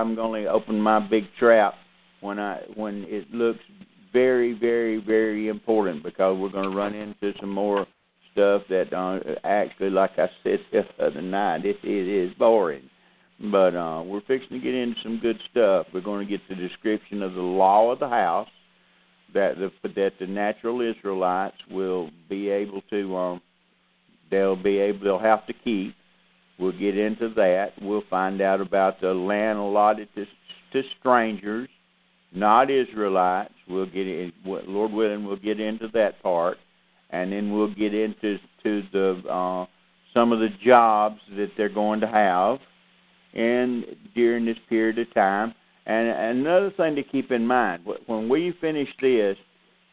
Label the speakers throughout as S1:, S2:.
S1: I'm going to open my big trap when I when it looks very, very, very important because we're going to run into some more stuff that uh, actually, like I said the other night, it, it is boring. But uh, we're fixing to get into some good stuff. We're going to get the description of the law of the house that the that the natural Israelites will be able to um, they'll be able they'll have to keep. We'll get into that. We'll find out about the land allotted to to strangers, not Israelites. We'll get in, Lord willing, we'll get into that part and then we'll get into to the uh, some of the jobs that they're going to have and during this period of time. And another thing to keep in mind when we finish this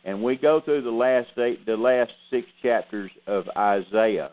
S1: and we go through the last eight, the last six chapters of Isaiah,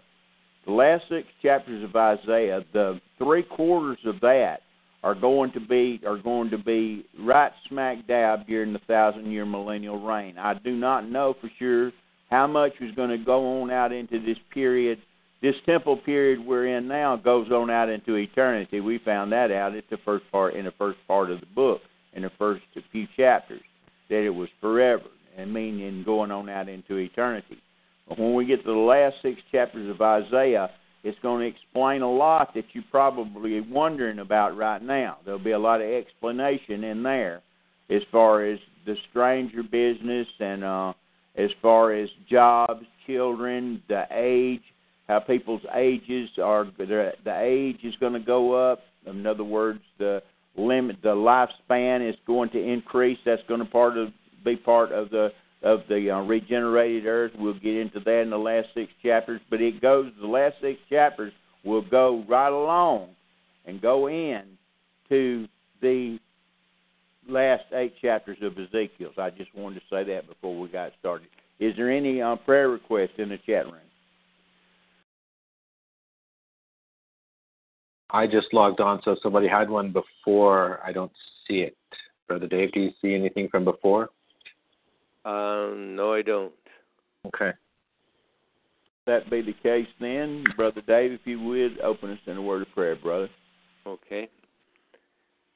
S1: the last six chapters of Isaiah, the three quarters of that are going to be are going to be right smack dab during the thousand year millennial reign. I do not know for sure how much is going to go on out into this period. This temple period we're in now goes on out into eternity. We found that out at the first part in the first part of the book, in the first few chapters, that it was forever, and meaning going on out into eternity. When we get to the last six chapters of Isaiah, it's going to explain a lot that you're probably wondering about right now. There'll be a lot of explanation in there as far as the stranger business and uh, as far as jobs, children, the age, how people's ages are the the age is going to go up. In other words, the limit the lifespan is going to increase. That's going to part of be part of the of the uh, regenerated earth. We'll get into that in the last six chapters, but it goes the last six chapters will go right along and go in to the last eight chapters of Ezekiel. So I just wanted to say that before we got started. Is there any uh, prayer requests in the chat room?
S2: I just logged on, so somebody had one before. I don't see it. Brother Dave, do you see anything from before?
S3: Um, no, I don't.
S2: Okay.
S1: That be the case then, Brother Dave, if you would, open us in a word of prayer, brother.
S3: Okay.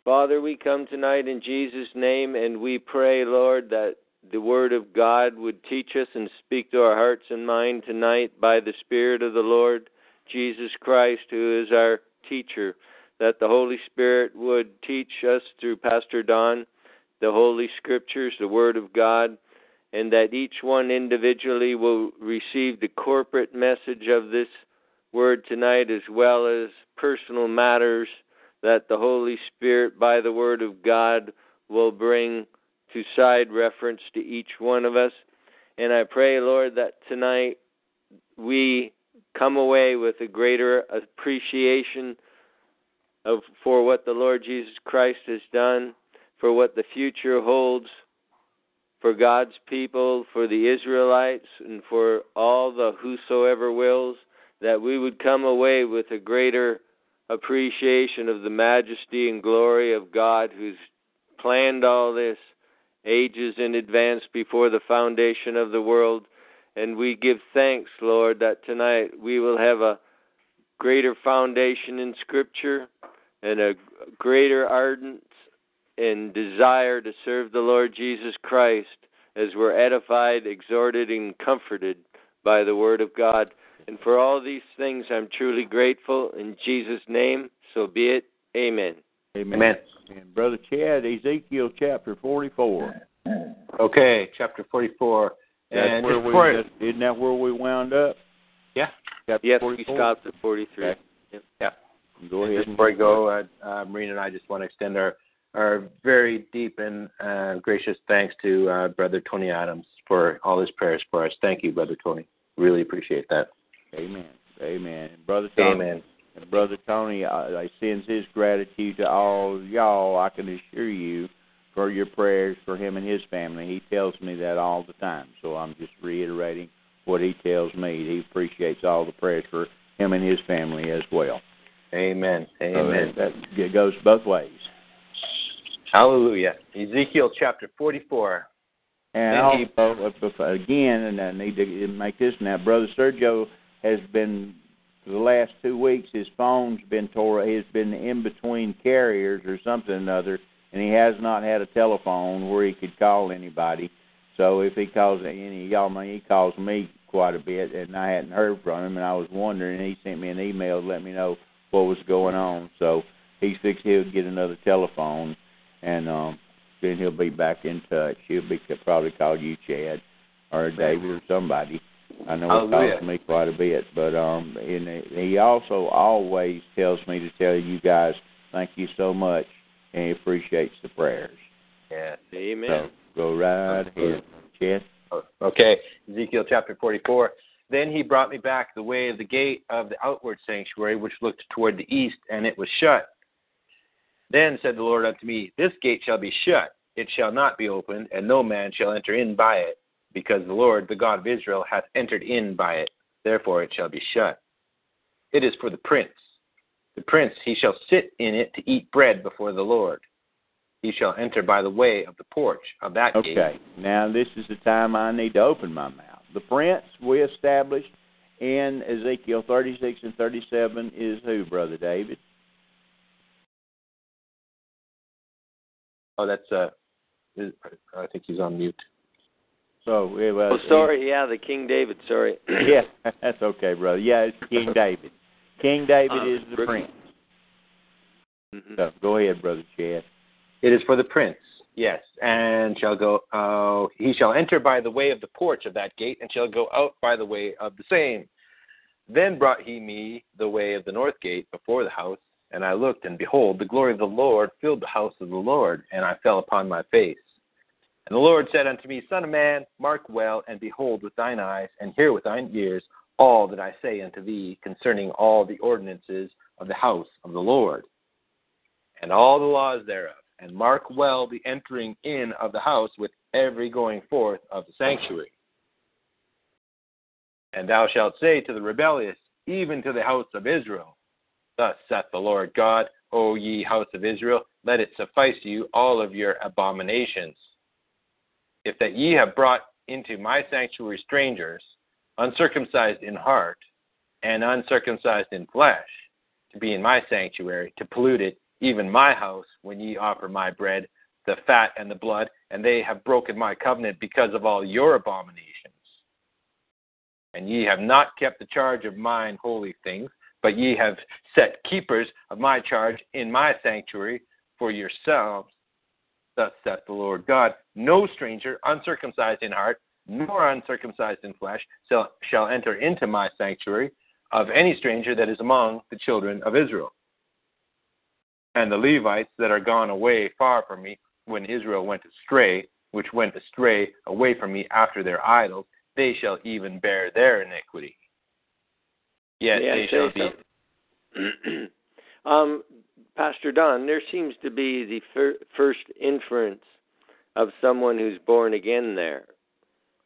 S3: Father, we come tonight in Jesus' name and we pray, Lord, that the Word of God would teach us and speak to our hearts and mind tonight by the Spirit of the Lord Jesus Christ, who is our teacher. That the Holy Spirit would teach us through Pastor Don the Holy Scriptures, the Word of God, and that each one individually will receive the corporate message of this Word tonight as well as personal matters that the Holy Spirit, by the Word of God, will bring to side reference to each one of us. And I pray, Lord, that tonight we come away with a greater appreciation of for what the Lord Jesus Christ has done, for what the future holds for God's people, for the Israelites, and for all the whosoever wills, that we would come away with a greater appreciation of the majesty and glory of God who's planned all this ages in advance before the foundation of the world. And we give thanks, Lord, that tonight we will have a greater foundation in Scripture and a greater ardence and desire to serve the Lord Jesus Christ as we're edified, exhorted, and comforted by the Word of God. And for all these things, I'm truly grateful. In Jesus' name, so be it. Amen.
S1: Amen.
S2: Amen.
S1: And Brother Chad, Ezekiel chapter 44.
S2: Okay, chapter 44.
S1: That's
S2: and
S1: where we,
S2: before-
S1: that's- isn't that where we wound up?
S2: Yeah.
S1: Chapter
S3: Yes,
S1: 44?
S3: we stopped at 43.
S1: Okay.
S2: Yeah.
S1: Go ahead.
S2: Just before I go, uh, uh, Marina and I just want to extend our, our very deep and uh, gracious thanks to uh, Brother Tony Adams for all his prayers for us. Thank you, Brother Tony. Really appreciate that.
S1: Amen. Amen. Brother Tony,
S2: Amen.
S1: Brother Tony, sends his gratitude to all y'all. I can assure you for your prayers for him and his family. He tells me that all the time. So I'm just reiterating what he tells me. He appreciates all the prayers for him and his family as well.
S2: Amen.
S1: So
S2: Amen.
S1: that, that goes both ways.
S2: Hallelujah. Ezekiel chapter 44.
S1: And
S2: he-
S1: also, uh, again, and I need to make this now, Brother Sergio has been for the last two weeks. His phone's been tore. He's been in between carriers or something or other, and he has not had a telephone where he could call anybody. So if he calls any y'all, man, he calls me quite a bit, and I hadn't heard from him, and I was wondering. And he sent me an email to let me know what was going on. So he's fixed. He'll get another telephone, and um, then he'll be back in touch. He'll be probably call you Chad or David or somebody. I know he
S2: Hallelujah.
S1: calls me quite a bit, but um, and he also always tells me to tell you guys thank you so much, and he appreciates the prayers.
S2: Yes.
S3: Amen.
S1: So go right ahead, Chad.
S2: Okay, Ezekiel chapter 44. Then he brought me back the way of the gate of the outward sanctuary, which looked toward the east, and it was shut. Then said the Lord unto me, This gate shall be shut, it shall not be opened, and no man shall enter in by it, because the Lord, the God of Israel, hath entered in by it. Therefore it shall be shut. It is for the prince. The prince, he shall sit in it to eat bread before the Lord. He shall enter by the way of the porch of that gate.
S1: Okay, now this is the time I need to open my mouth. The prince we established in Ezekiel 36 and 37 is who, Brother David?
S2: Oh, that's uh, I think he's on mute.
S1: So, yeah, well,
S3: Oh, sorry. Yeah, the King David. Sorry.
S1: Yeah, that's okay, brother. Yeah, it's King David. King David
S3: Uh,
S1: is the
S3: Rick-
S1: prince.
S3: Mhm.
S1: So, go ahead, Brother Chad.
S2: It is for the prince. Yes, and shall go. Uh, he shall enter by the way of the porch of that gate, and shall go out by the way of the same. Then brought he me the way of the north gate before the house, and I looked, and behold, the glory of the Lord filled the house of the Lord, and I fell upon my face. And the Lord said unto me, Son of man, mark well, and behold with thine eyes, and hear with thine ears all that I say unto thee concerning all the ordinances of the house of the Lord, and all the laws thereof and mark well the entering in of the house with every going forth of the sanctuary. And thou shalt say to the rebellious, even to the house of Israel, Thus saith the Lord God, O ye house of Israel, let it suffice you all of your abominations. If that ye have brought into my sanctuary strangers, uncircumcised in heart, and uncircumcised in flesh, to be in my sanctuary, to pollute it, even my house, when ye offer my bread, the fat and the blood, and they have broken my covenant because of all your abominations. And ye have not kept the charge of mine holy things, but ye have set keepers of my charge in my sanctuary for yourselves. Thus saith the Lord God No stranger, uncircumcised in heart, nor uncircumcised in flesh, shall, enter into my sanctuary of any stranger that is among the children of Israel and the Levites that are gone away far from me when Israel went astray, which went astray away from me after their idols, they shall even bear their iniquity. Yet
S3: Yeah,
S2: they
S3: say
S2: shall be.
S3: something. um, Pastor Don, there seems to be the fir- first inference of someone who's born again there.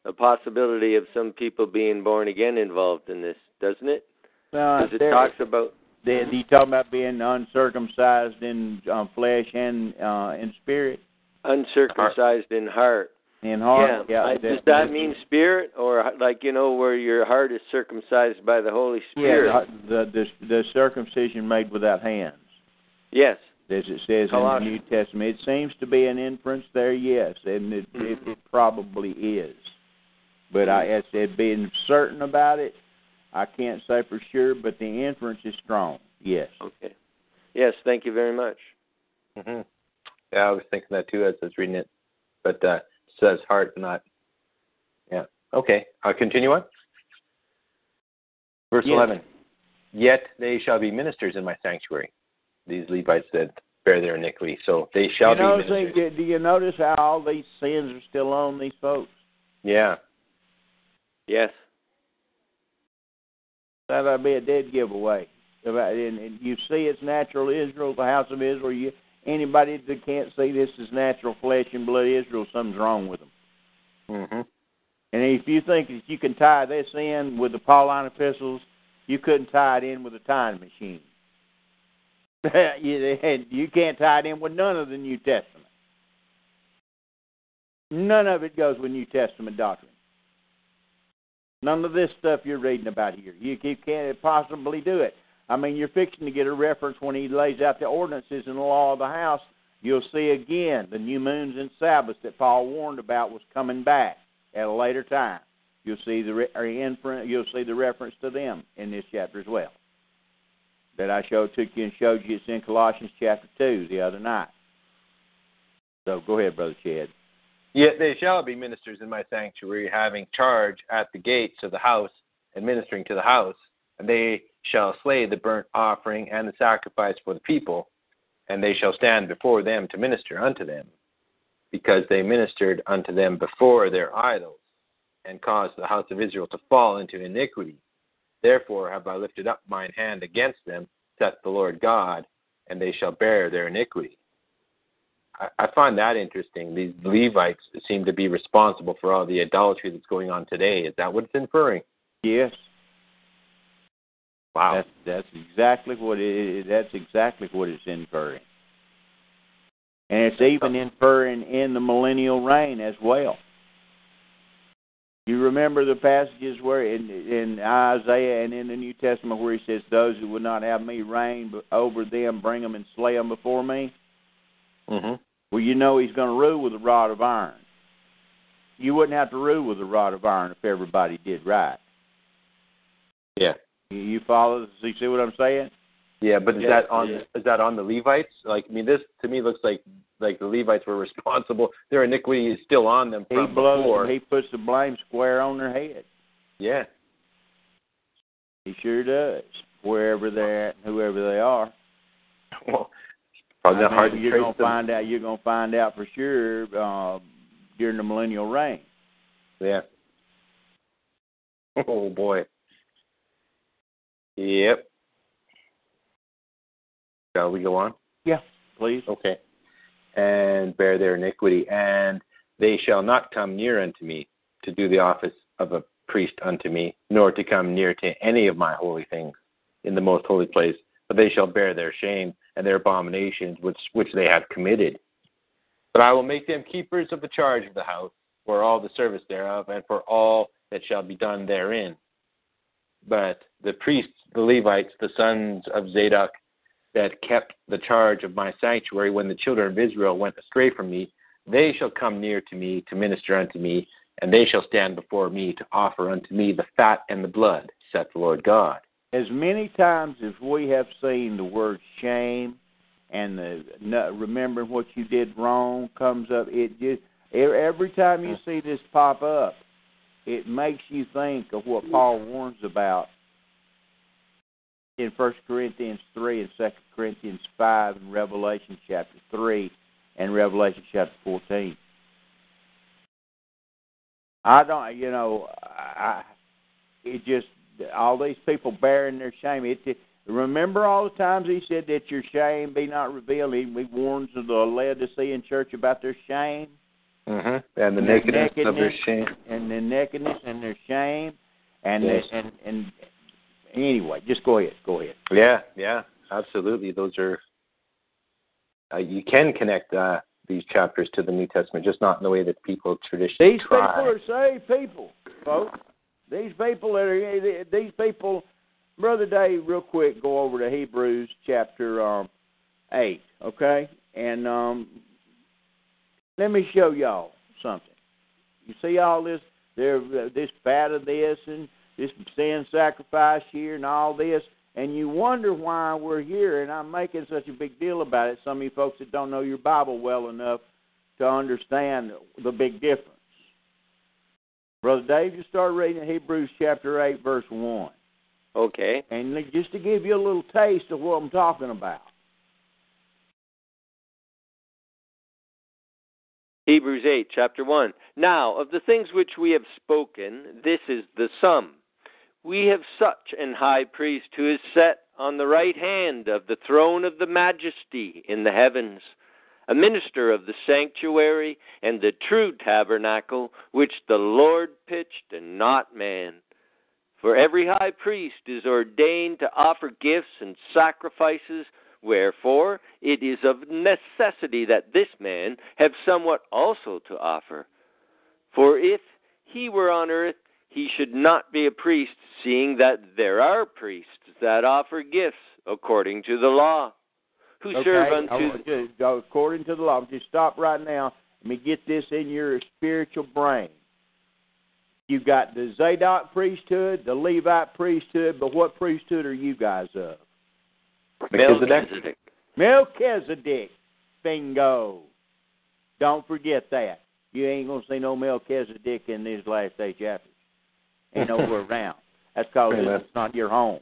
S3: A possibility of some people being born again involved in this, doesn't it?
S1: No,
S3: Because it
S1: there-
S3: talks about
S1: They, you talking about being uncircumcised in um, flesh and uh, in spirit,
S3: uncircumcised in heart.
S1: In heart.
S3: yeah. I, does that mean spirit, or like you know, where your heart is circumcised by the Holy Spirit?
S1: Yeah, the, the the circumcision made without hands,
S3: Yes.
S1: as it says in the New Testament. It seems to be an inference there, yes, and it, it, it probably is. But I, as I said, being certain about it, I can't say for sure. But the inference is strong. Yes.
S3: Okay. Yes. Thank you very much.
S2: hmm Yeah, I was thinking that too as I was reading it. But uh, it says heart, not. Yeah. Okay. I'll continue on. Verse
S1: Yes.
S2: 11. Yet they shall be ministers in my sanctuary. These Levites that bear their iniquity. So they shall
S1: you know,
S2: be ministers.
S1: see, do you notice how all these sins are still on these folks?
S2: Yeah.
S3: Yes.
S1: That would be a dead giveaway. About and, and you see, it's natural Israel, the house of Israel. You anybody that can't see this is natural flesh and blood Israel, something's wrong with them.
S2: hmm
S1: And if you think that you can tie this in with the Pauline epistles, you couldn't tie it in with a time machine. you, you can't tie it in with none of the New Testament. None of it goes with New Testament doctrine. None of this stuff you're reading about here. You, you can't possibly do it. I mean, you're fixing to get a reference when he lays out the ordinances and the law of the house. You'll see again the new moons and Sabbaths that Paul warned about was coming back at a later time. You'll see the re- you'll see the reference to them in this chapter as well. That I showed took you and showed you it's in Colossians chapter two the other night. So go ahead, brother Chad.
S2: Yet they shall be ministers in my sanctuary, having charge at the gates of the house, and ministering to the house. And they shall slay the burnt offering and the sacrifice for the people, and they shall stand before them to minister unto them, because they ministered unto them before their idols, and caused the house of Israel to fall into iniquity. Therefore have I lifted up mine hand against them, saith the Lord God, and they shall bear their iniquity. I, I find that interesting. These Levites seem to be responsible for all the idolatry that's going on today. Is that what it's inferring?
S1: Yes,
S2: Wow.
S1: that's that's exactly what it. That's exactly what it's inferring, and it's even inferring in the millennial reign as well. You remember the passages where in in Isaiah and in the New Testament where he says, "Those who would not have me reign over them, bring them and slay them before me."
S2: hmm
S1: Well, you know he's going to rule with a rod of iron. You wouldn't have to rule with a rod of iron if everybody did right.
S2: Yeah.
S1: You- follow? You see what I'm saying?
S2: Yeah, but is that on
S1: yeah.
S2: is that on the Levites? Like, I mean, this to me looks like like the Levites were responsible. Their iniquity is still on them
S1: He
S2: from
S1: blows.
S2: before.
S1: He puts the blame square on their head.
S2: yeah,
S1: He sure does. Wherever they're at, and whoever they are.
S2: well, probably
S1: I mean,
S2: hard to
S1: you're gonna
S2: them.
S1: find out. You're gonna find out for sure uh, during the millennial reign.
S2: Yeah. Oh boy. Yep. Shall we go on?
S1: Yeah, please.
S2: Okay. And bear their iniquity, and they shall not come near unto me to do the office of a priest unto me, nor to come near to any of my holy things in the most holy place, but they shall bear their shame and their abominations which which they have committed. But I will make them keepers of the charge of the house, for all the service thereof, and for all that shall be done therein. But the priests, the Levites, the sons of Zadok, that kept the charge of my sanctuary when the children of Israel went astray from me, they shall come near to me to minister unto me, and they shall stand before me to offer unto me the fat and the blood, saith the Lord God.
S1: As many times as we have seen the word shame and the remembering what you did wrong comes up, it just every time you see this pop up, it makes you think of what Paul warns about in First Corinthians three and Second Corinthians five and Revelation chapter three and Revelation chapter fourteen. I don't, you know, I it just all these people bearing their shame. It, remember all the times he said that your shame be not revealed. He, he warns the Laodicean church about their shame
S2: Mm-hmm. And the
S1: their
S2: nakedness, of their shame.
S1: and their nakedness and their shame and
S2: Yes.
S1: the, and and anyway, just go ahead, go ahead.
S2: Yeah, yeah, absolutely. Those are uh, you can connect uh, these chapters to the New Testament, just not in the way that people traditionally
S1: These
S2: try.
S1: people are saved people, folks. These people that are these people. Brother Dave, real quick, go over to Hebrews chapter um, eight, okay? And um, let me show y'all something. You see all this, there, this fat of this and this sin sacrifice here and all this, and you wonder why we're here. And I'm making such a big deal about it. Some of you folks that don't know your Bible well enough to understand the big difference. Brother Dave, you start reading Hebrews chapter 8, verse 1.
S3: Okay.
S1: And just to give you a little taste of what I'm talking about.
S3: Hebrews 8, chapter 1. Now, of the things which we have spoken, this is the sum. We have such an high priest who is set on the right hand of the throne of the majesty in the heavens, a minister of the sanctuary and the true tabernacle which the Lord pitched and not man. For every high priest is ordained to offer gifts and sacrifices Wherefore, it is of necessity that this man have somewhat also to offer. For if he were on earth, he should not be a priest, seeing that there are priests that offer gifts according to the law, who serve unto.
S1: to according to the law. Just stop right now. Let me get this in your spiritual brain. You've got the Zadok priesthood, the Levite priesthood, but what priesthood are you guys of?
S2: Melchizedek.
S3: Melchizedek.
S1: Bingo. Don't forget that. You ain't gonna see no Melchizedek in these last day chapters. Ain't nowhere around. That's because
S2: Amen.
S1: it's not your home.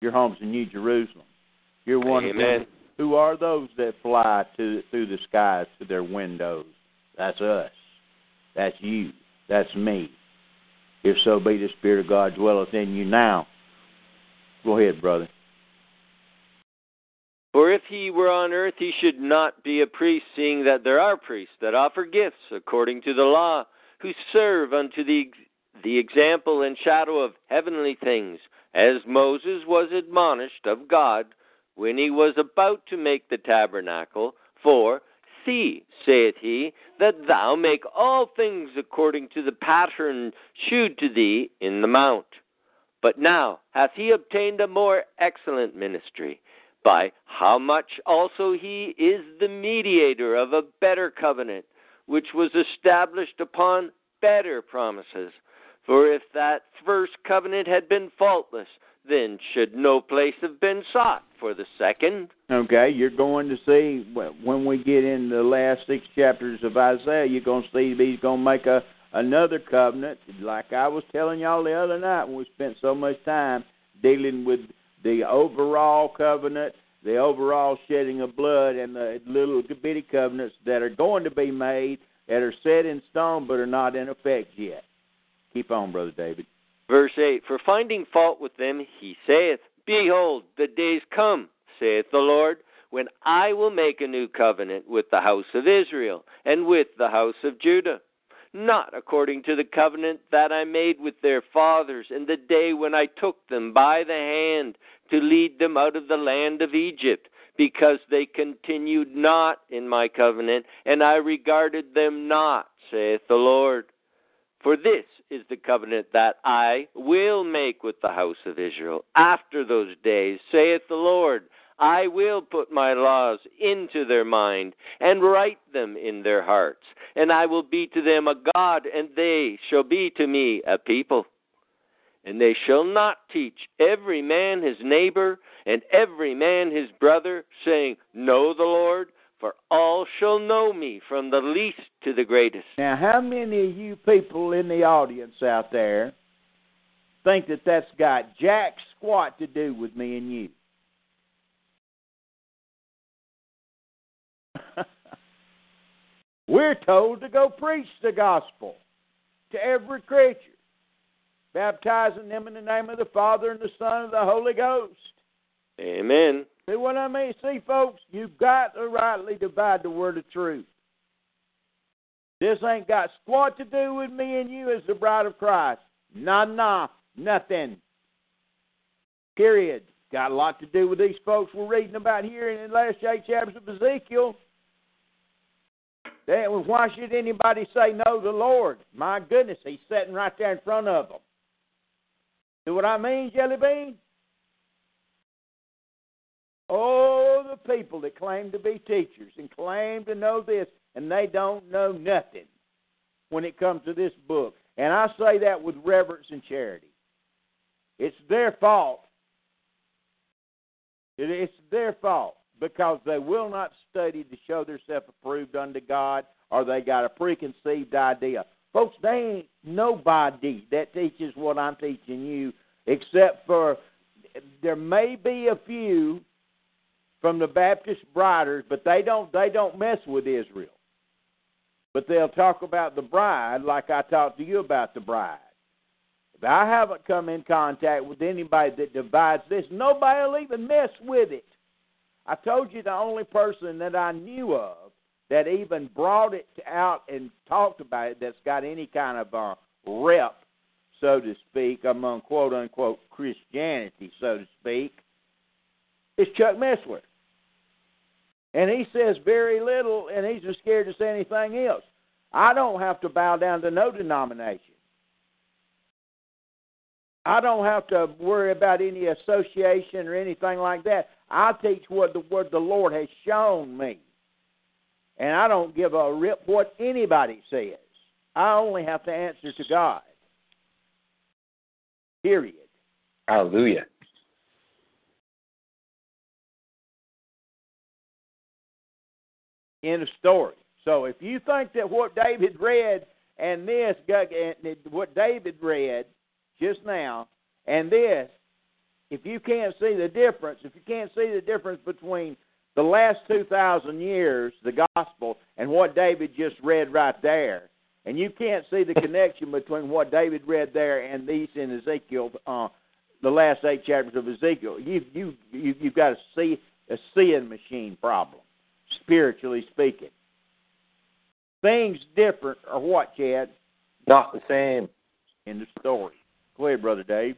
S1: Your home's in New Jerusalem. You're one of them. Who are those that fly to through the skies to their windows? That's us. That's you. That's me. If so be the Spirit of God dwelleth in you now. Go ahead, brother.
S3: For if he were on earth, he should not be a priest, seeing that there are priests that offer gifts according to the law, who serve unto the, the example and shadow of heavenly things, as Moses was admonished of God when he was about to make the tabernacle. For, See, saith he, that thou make all things according to the pattern shewed to thee in the mount. But now hath he obtained a more excellent ministry, by how much also he is the mediator of a better covenant, which was established upon better promises. For if that first covenant had been faultless, then should no place have been sought for the second?
S1: Okay, you're going to see when we get in the last six chapters of Isaiah, you're going to see he's going to make a another covenant, like I was telling y'all the other night when we spent so much time dealing with the overall covenant, the overall shedding of blood, and the little bitty covenants that are going to be made that are set in stone but are not in effect yet. Keep on, Brother David.
S3: Verse 8 For finding fault with them, he saith, Behold, the days come, saith the Lord, when I will make a new covenant with the house of Israel and with the house of Judah. Not according to the covenant that I made with their fathers in the day when I took them by the hand to lead them out of the land of Egypt, because they continued not in my covenant, and I regarded them not, saith the Lord. For this is the covenant that I will make with the house of Israel after those days, saith the Lord. I will put my laws into their mind and write them in their hearts, and I will be to them a God, and they shall be to me a people. And they shall not teach every man his neighbor and every man his brother, saying, Know the Lord, for all shall know me from the least to the greatest.
S1: Now, how many of you people in the audience out there think that that's got jack squat to do with me and you? We're told to go preach the gospel to every creature, baptizing them in the name of the Father and the Son and the Holy Ghost.
S3: Amen.
S1: See what I mean? See, folks, you've got to rightly divide the word of truth. This ain't got squat to do with me and you as the bride of Christ. Nah, nah, nothing. Period. Got a lot to do with these folks we're reading about here in the last eight chapters of Ezekiel. Then, why should anybody say no to the Lord? My goodness, He's sitting right there in front of them. See what I mean, Jelly Bean? Oh, the people that claim to be teachers and claim to know this, and they don't know nothing when it comes to this book. And I say that with reverence and charity. It's their fault. It's their fault because they will not study to show themselves approved unto God or they got a preconceived idea. Folks, they ain't nobody that teaches what I'm teaching you except for there may be a few from the Baptist writers, but they don't they don't mess with Israel. But they'll talk about the bride like I talked to you about the bride. If I haven't come in contact with anybody that divides this, nobody will even mess with it. I told you the only person that I knew of that even brought it out and talked about it that's got any kind of uh, rep, so to speak, among quote unquote Christianity, so to speak, is Chuck Missler. And he says very little, and he's just scared to say anything else. I don't have to bow down to no denomination. I don't have to worry about any association or anything like that. I teach what the word the Lord has shown me. And I don't give a rip what anybody says. I only have to answer to God. Period.
S2: Hallelujah.
S1: End of story. So if you think that what David read and this, what David read just now, and this, if you can't see the difference, if you can't see the difference between the last 2,000 years, the gospel, and what David just read right there, and you can't see the connection between what David read there and these in Ezekiel, uh, the last eight chapters of Ezekiel, you you, you you've got a see a seeing machine problem, spiritually speaking. Things different or what, Chad?
S2: Not the same.
S1: In the story. Go ahead, Brother Dave.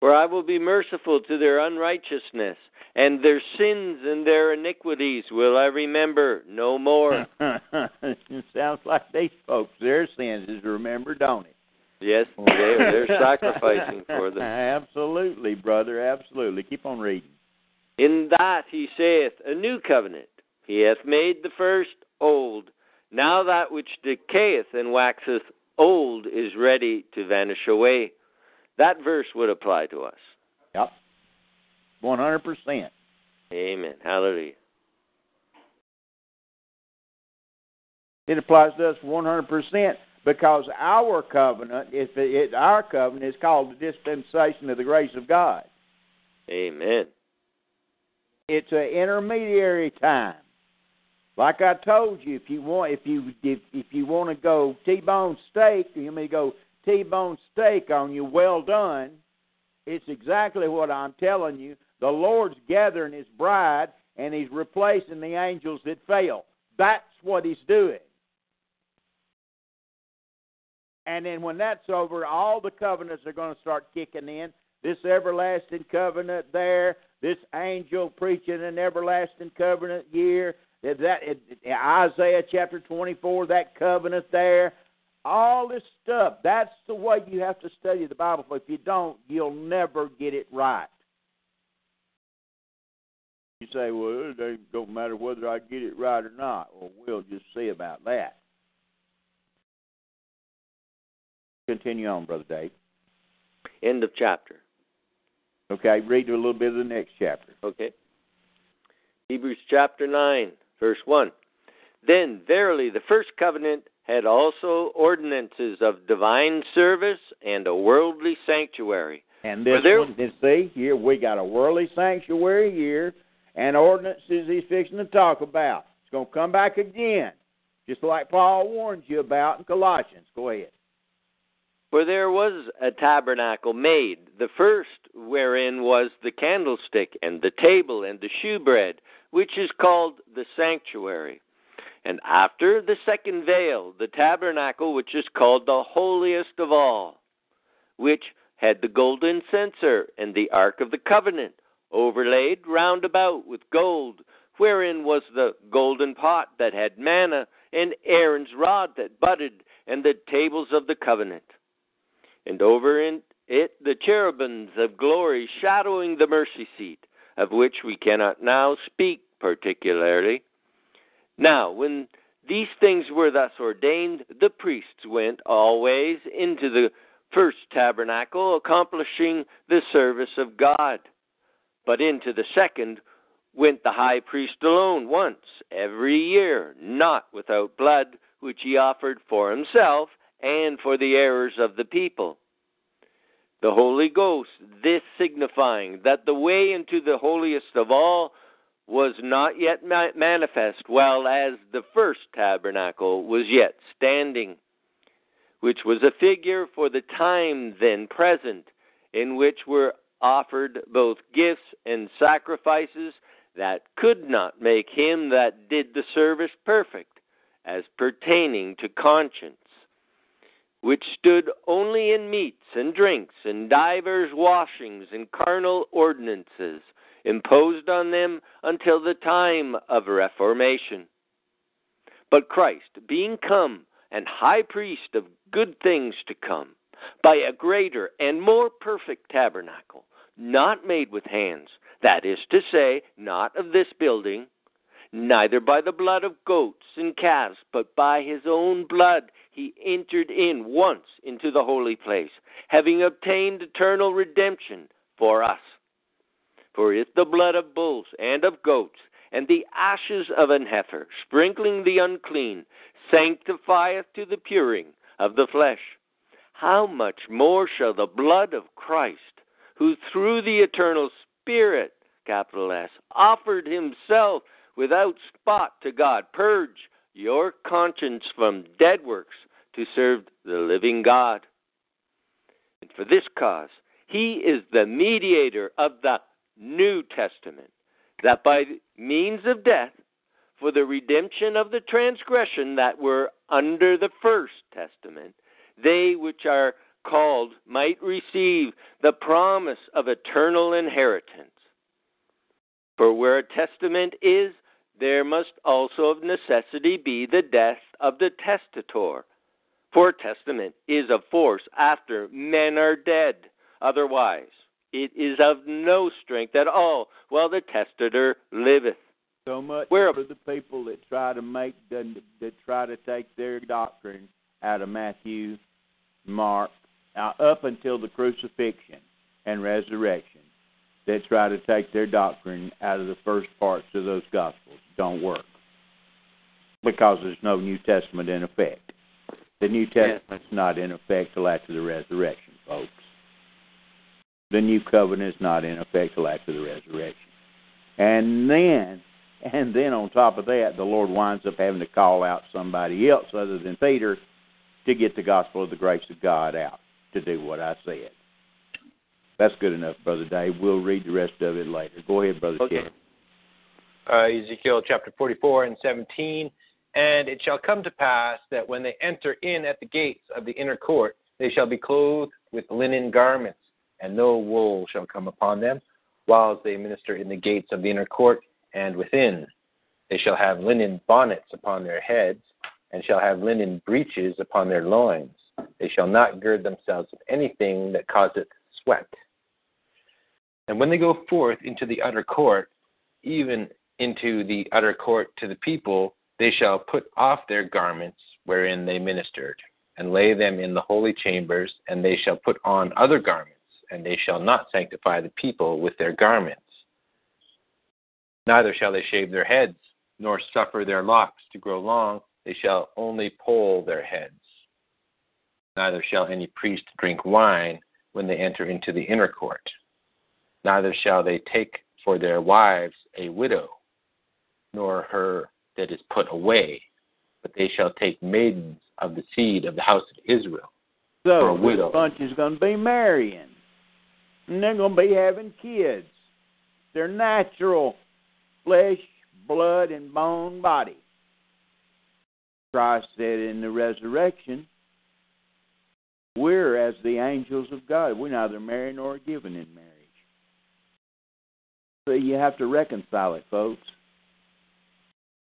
S3: For I will be merciful to their unrighteousness, and their sins and their iniquities will I remember no more.
S1: Sounds like these folks, their sins is remembered, don't it?
S3: Yes, they're, they're sacrificing for them.
S1: Absolutely, brother, absolutely. Keep on reading.
S3: In that he saith, A new covenant. He hath made the first old. Now that which decayeth and waxeth old is ready to vanish away. that verse would apply to us.
S1: Yep. 100%.
S3: Amen. Hallelujah.
S1: It applies to us 100% because our covenant, if it, our covenant, is called the dispensation of the grace of God.
S3: Amen.
S1: It's an intermediary time. Like I told you, if you want, if you if if you want to go T-bone steak, you may go T-bone steak on you. Well done. It's exactly what I'm telling you. The Lord's gathering His bride, and He's replacing the angels that fell. That's what He's doing. And then when that's over, all the covenants are going to start kicking in. This everlasting covenant there, this angel preaching an everlasting covenant year, that Isaiah chapter 24, that covenant there, all this stuff. That's the way you have to study the Bible. If you don't, you'll never get it right. You say, well, it don't matter whether I get it right or not. Well, we'll just see about that. Continue on, Brother Dave.
S3: End of chapter.
S1: Okay, read a little bit of the next chapter.
S3: Okay. Hebrews chapter 9, verse 1. Then, verily, the first covenant had also ordinances of divine service and a worldly sanctuary.
S1: And this there... one, see, here we got a worldly sanctuary here and ordinances he's fixing to talk about. It's going to come back again, just like Paul warned you about in Colossians. Go ahead.
S3: For there was a tabernacle made, the first wherein was the candlestick, and the table, and the shewbread, which is called the sanctuary. And after the second veil, the tabernacle, which is called the holiest of all, which had the golden censer and the ark of the covenant, overlaid round about with gold, wherein was the golden pot that had manna, and Aaron's rod that budded, and the tables of the covenant and over in it the cherubims of glory shadowing the mercy seat, of which we cannot now speak particularly. Now, when these things were thus ordained, the priests went always into the first tabernacle, accomplishing the service of God. But into the second went the high priest alone once every year, not without blood, which he offered for himself and for the errors of the people. The Holy Ghost, this signifying that the way into the holiest of all was not yet ma- manifest, while as the first tabernacle was yet standing, which was a figure for the time then present, in which were offered both gifts and sacrifices that could not make him that did the service perfect, as pertaining to conscience which stood only in meats and drinks and divers washings and carnal ordinances imposed on them until the time of reformation. But Christ, being come and high priest of good things to come, by a greater and more perfect tabernacle, not made with hands, that is to say, not of this building, neither by the blood of goats and calves, but by his own blood he entered in once into the holy place, having obtained eternal redemption for us. For if the blood of bulls and of goats and the ashes of an heifer, sprinkling the unclean, sanctifieth to the puring of the flesh, how much more shall the blood of Christ, who through the eternal Spirit, capital S, offered himself without spot to God. Purge your conscience from dead works to serve the living God. And for this cause, he is the mediator of the New Testament, that by means of death, for the redemption of the transgression that were under the First Testament, they which are called might receive the promise of eternal inheritance. For where a testament is, there must also of necessity be the death of the testator. For a testament is of force after men are dead. Otherwise, it is of no strength at all while the testator liveth.
S1: So much Where, for the people that try to make that try to take their doctrine out of Matthew, Mark, uh, up until the crucifixion and resurrection that try to take their doctrine out of the first parts of those gospels don't work because there's no New Testament in effect. The New Testament's not in effect till after the resurrection, folks. The New Covenant is not in effect till after the resurrection. And then, and then on top of that, the Lord winds up having to call out somebody else other than Peter to get the gospel of the grace of God out to do what I said. That's good enough, Brother Dave. We'll read the rest of it later. Go ahead, Brother
S2: Okay.
S1: Kevin.
S2: uh, Ezekiel chapter 44 and 17. And it shall come to pass that when they enter in at the gates of the inner court, they shall be clothed with linen garments, and no wool shall come upon them, whilst they minister in the gates of the inner court and within. They shall have linen bonnets upon their heads, and shall have linen breeches upon their loins. They shall not gird themselves with anything that causeth sweat. And when they go forth into the utter court, even into the utter court to the people, they shall put off their garments wherein they ministered, and lay them in the holy chambers, and they shall put on other garments, and they shall not sanctify the people with their garments. Neither shall they shave their heads, nor suffer their locks to grow long, they shall only poll their heads. Neither shall any priest drink wine when they enter into the inner court. Neither shall they take for their wives a widow, nor her that is put away, but they shall take maidens of the seed of the house of Israel. For a widow.
S1: bunch is going to be marrying, and they're going to be having kids. They're natural flesh, blood, and bone body. Christ said in the resurrection, we're as the angels of God. We're neither married nor given in marriage. So you have to reconcile it, folks.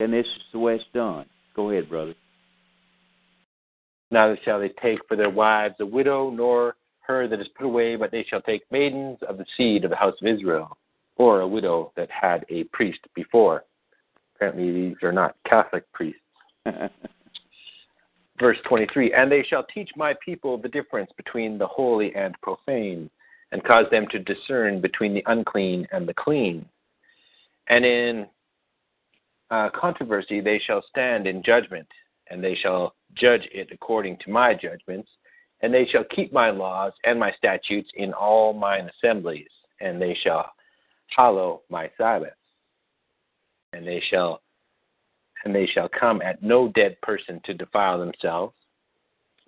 S1: And this is the way it's done. Go ahead, brother.
S2: Neither shall they take for their wives a widow, nor her that is put away, but they shall take maidens of the seed of the house of Israel, or a widow that had a priest before. Apparently, these are not Catholic priests. Verse 23 And they shall teach my people the difference between the holy and profane, and cause them to discern between the unclean and the clean. And in uh, controversy they shall stand in judgment, and they shall judge it according to my judgments, and they shall keep my laws and my statutes in all mine assemblies, and they shall hallow my Sabbaths, and they shall and they shall come at no dead person to defile themselves,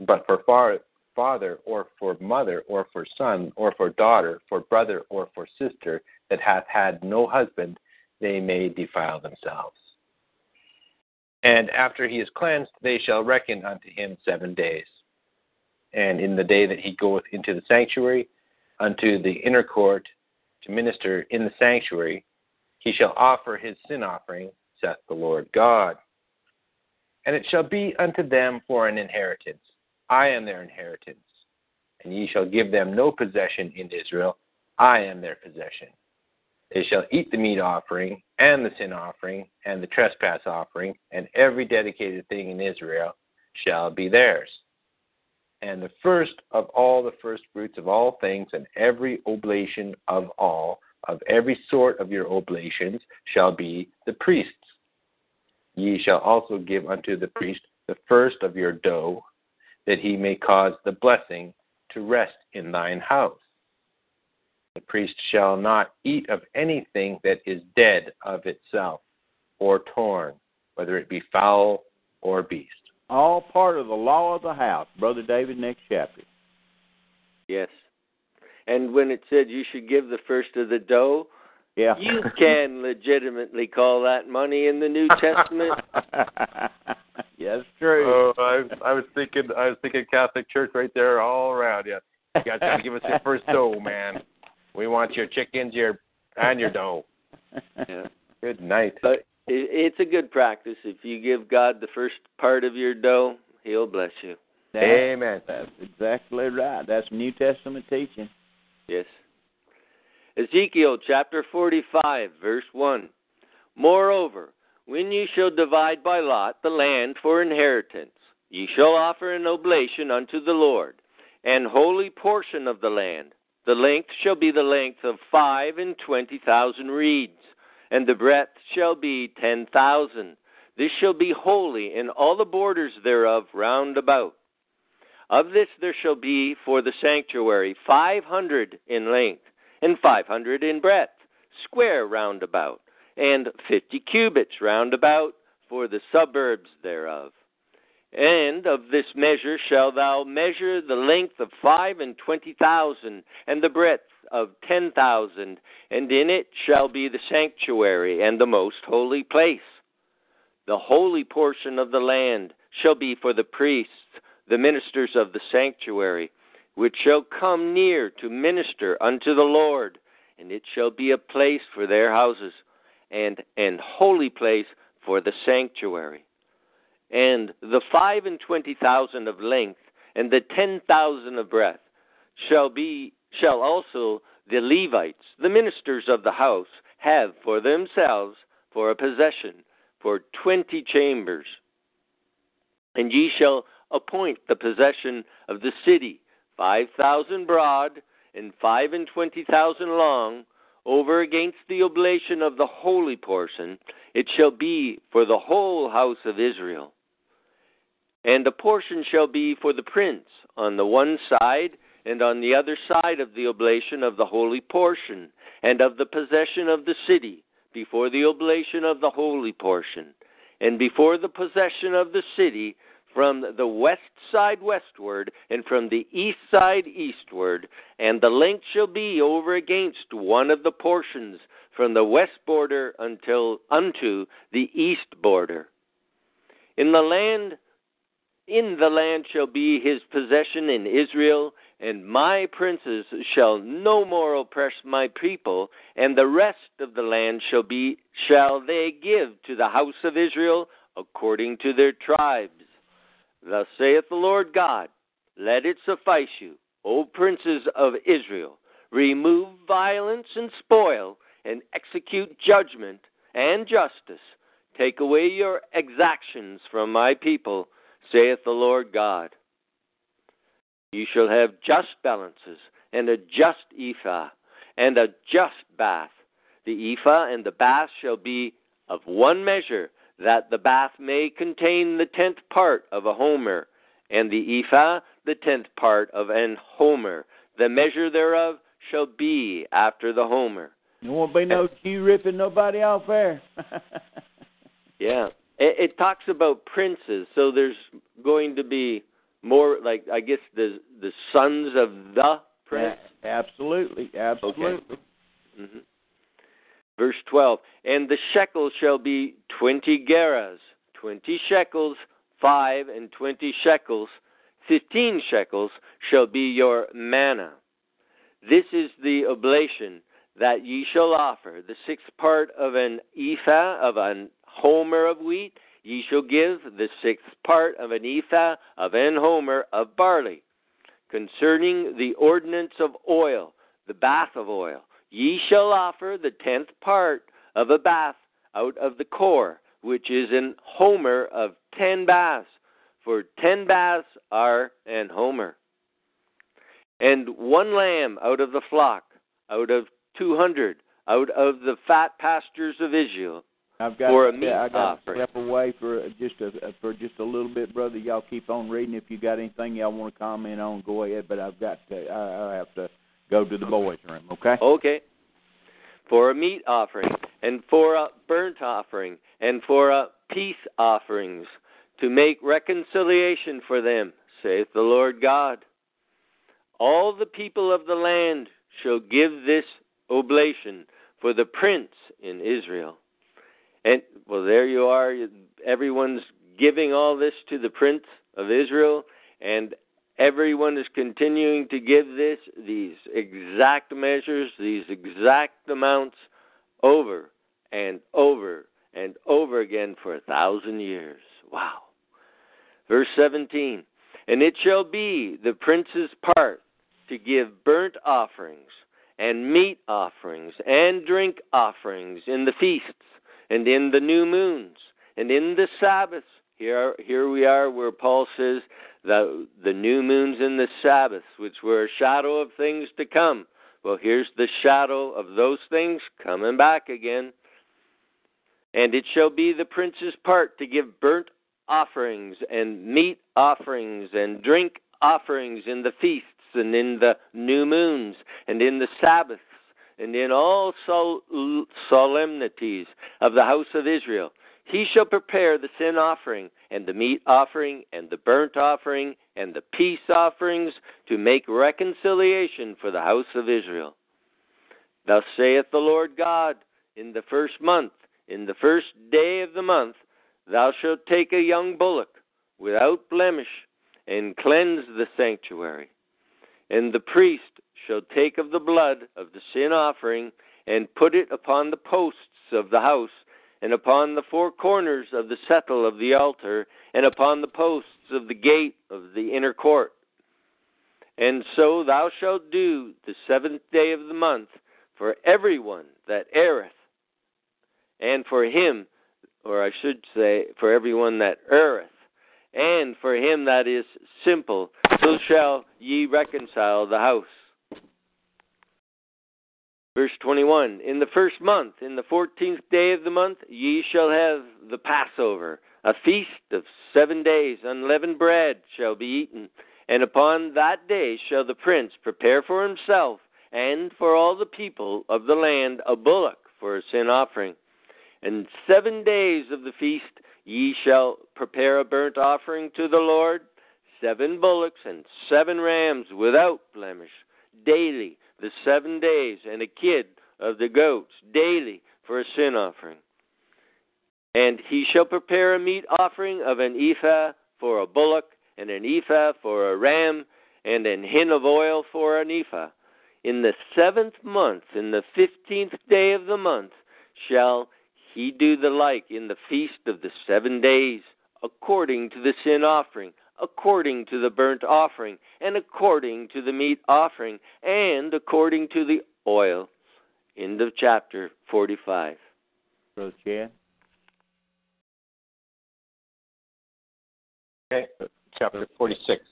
S2: but for far, father or for mother or for son or for daughter, for brother or for sister that hath had no husband, they may defile themselves. And after he is cleansed, they shall reckon unto him seven days. And in the day that he goeth into the sanctuary, unto the inner court, to minister in the sanctuary, he shall offer his sin offering, saith the Lord God. And it shall be unto them for an inheritance. I am their inheritance. And ye shall give them no possession in Israel. I am their possession. They shall eat the meat offering, and the sin offering, and the trespass offering, and every dedicated thing in Israel shall be theirs. And the first of all the first fruits of all things, and every oblation of all, of every sort of your oblations, shall be the priest's. Ye shall also give unto the priest the first of your dough, that he may cause the blessing to rest in thine house. The priest shall not eat of anything that is dead of itself, or torn, whether it be fowl or beast.
S1: All part of the law of the house. Brother David, next chapter.
S3: Yes. And when it said you should give the first of the dough,
S1: Yeah.
S3: you can legitimately call that money in the New Testament.
S1: yes, true.
S2: Oh, I, I was thinking, I was thinking Catholic Church right there, all around. Yeah, you guys got to give us your first dough, man. We want your chickens, your and your dough.
S3: Yeah.
S2: Good night.
S3: But it, it's a good practice. If you give God the first part of your dough, He'll bless you.
S2: Amen.
S1: That's exactly right. That's New Testament teaching.
S3: Yes. Ezekiel chapter 45, verse 1. Moreover, when ye shall divide by lot the land for inheritance, ye shall offer an oblation unto the Lord. an holy portion of the land. The length shall be the length of five and twenty thousand reeds, and the breadth shall be ten thousand. This shall be holy in all the borders thereof round about. Of this there shall be for the sanctuary five hundred in length, and five hundred in breadth, square round about, and fifty cubits round about for the suburbs thereof. And of this measure shalt thou measure the length of five and twenty thousand, and the breadth of ten thousand, and in it shall be the sanctuary and the most holy place. The holy portion of the land shall be for the priests, the ministers of the sanctuary, which shall come near to minister unto the Lord, and it shall be a place for their houses, and an holy place for the sanctuary and the five and twenty thousand of length, and the ten thousand of breadth, shall be shall also the Levites, the ministers of the house, have for themselves for a possession for twenty chambers. And ye shall appoint the possession of the city, five thousand broad, and five and twenty thousand long, over against the oblation of the holy portion, it shall be for the whole house of Israel. And a portion shall be for the prince on the one side, and on the other side of the oblation of the holy portion, and of the possession of the city, before the oblation of the holy portion, and before the possession of the city, from the west side westward, and from the east side eastward, and the length shall be over against one of the portions from the west border until unto the east border. In the land in the land shall be his possession in Israel, and my princes shall no more oppress my people, and the rest of the land shall be shall they give to the house of Israel according to their tribes. Thus saith the Lord God, let it suffice you, O princes of Israel, remove violence and spoil, and execute judgment and justice. Take away your exactions from my people saith the Lord God. You shall have just balances, and a just ephah, and a just bath. The ephah and the bath shall be of one measure, that the bath may contain the tenth part of a homer, and the ephah the tenth part of an homer. The measure thereof shall be after the homer.
S1: You won't be no Jew ripping nobody off there.
S3: yeah. It, it talks about princes, so there's going to be more like I guess the the sons of the prince.
S1: Yeah, absolutely, absolutely.
S3: Okay. Mm-hmm. Verse twelve, and the shekel shall be twenty gerahs, twenty shekels, five and twenty shekels, fifteen shekels shall be your manna. This is the oblation that ye shall offer, the sixth part of an ephah of an homer of wheat, ye shall give the sixth part of an ephah of an homer of barley. Concerning the ordinance of oil, the bath of oil, ye shall offer the tenth part of a bath out of the cor, which is an homer of ten baths, for ten baths are an homer. And one lamb out of the flock, out of two hundred, out of the fat pastures of Israel,
S1: I've got
S3: for a meat
S1: yeah, I got
S3: offering.
S1: to step away for just a for just a little bit, brother. Y'all keep on reading. If you got anything y'all want to comment on, go ahead. But I've got to. I, I have to go to the boys' room. Okay.
S3: Okay. For a meat offering, and for a burnt offering, and for a peace offerings, to make reconciliation for them, saith the Lord God. All the people of the land shall give this oblation for the prince in Israel. And well, there you are. Everyone's giving all this to the Prince of Israel, and everyone is continuing to give this these exact measures, these exact amounts, over and over and over again for a thousand years. Wow. Verse 17. And it shall be the prince's part to give burnt offerings and meat offerings and drink offerings in the feasts and in the new moons and in the Sabbaths. Here, here we are where Paul says the the new moons and the Sabbaths, which were a shadow of things to come. Well, here's the shadow of those things coming back again. And it shall be the prince's part to give burnt offerings and meat offerings and drink offerings in the feasts and in the new moons and in the Sabbaths and in all sol- solemnities of the house of Israel. He shall prepare the sin offering and the meat offering and the burnt offering and the peace offerings to make reconciliation for the house of Israel. Thus saith the Lord God, in the first month, in the first day of the month, thou shalt take a young bullock without blemish and cleanse the sanctuary. And the priest shall take of the blood of the sin offering and put it upon the posts of the house, and upon the four corners of the settle of the altar, and upon the posts of the gate of the inner court. And so thou shalt do the seventh day of the month for everyone that erreth, and for him, or I should say, for everyone that erreth, and for him that is simple, so shall ye reconcile the house. Verse 21 In the first month, in the fourteenth day of the month, ye shall have the Passover, a feast of seven days. Unleavened bread shall be eaten. And upon that day shall the prince prepare for himself and for all the people of the land a bullock for a sin offering. And seven days of the feast ye shall prepare a burnt offering to the Lord, seven bullocks and seven rams without blemish, daily the seven days, and a kid of the goats daily for a sin offering. And he shall prepare a meat offering of an ephah for a bullock, and an ephah for a ram, and an hin of oil for an ephah. In the seventh month, in the fifteenth day of the month, shall he do the like in the feast of the seven days, according to the sin offering, according to the burnt offering, and according to the meat offering, and according to the oil. End of chapter 45.
S1: Brother Chad?
S2: Okay, chapter 46.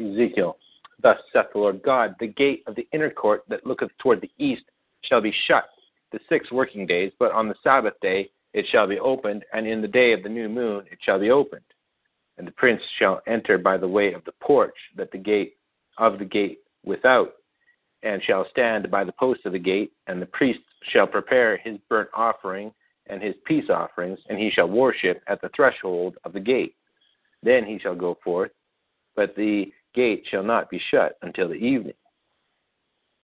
S2: Ezekiel. Thus saith the Lord God, the gate of the inner court that looketh toward the east shall be shut the six working days, but on the Sabbath day it shall be opened, and in the day of the new moon it shall be opened. And the prince shall enter by the way of the porch that the gate of the gate without, and shall stand by the post of the gate, and the priest shall prepare his burnt offering and his peace offerings, and he shall worship at the threshold of the gate. Then he shall go forth, but the gate shall not be shut until the evening.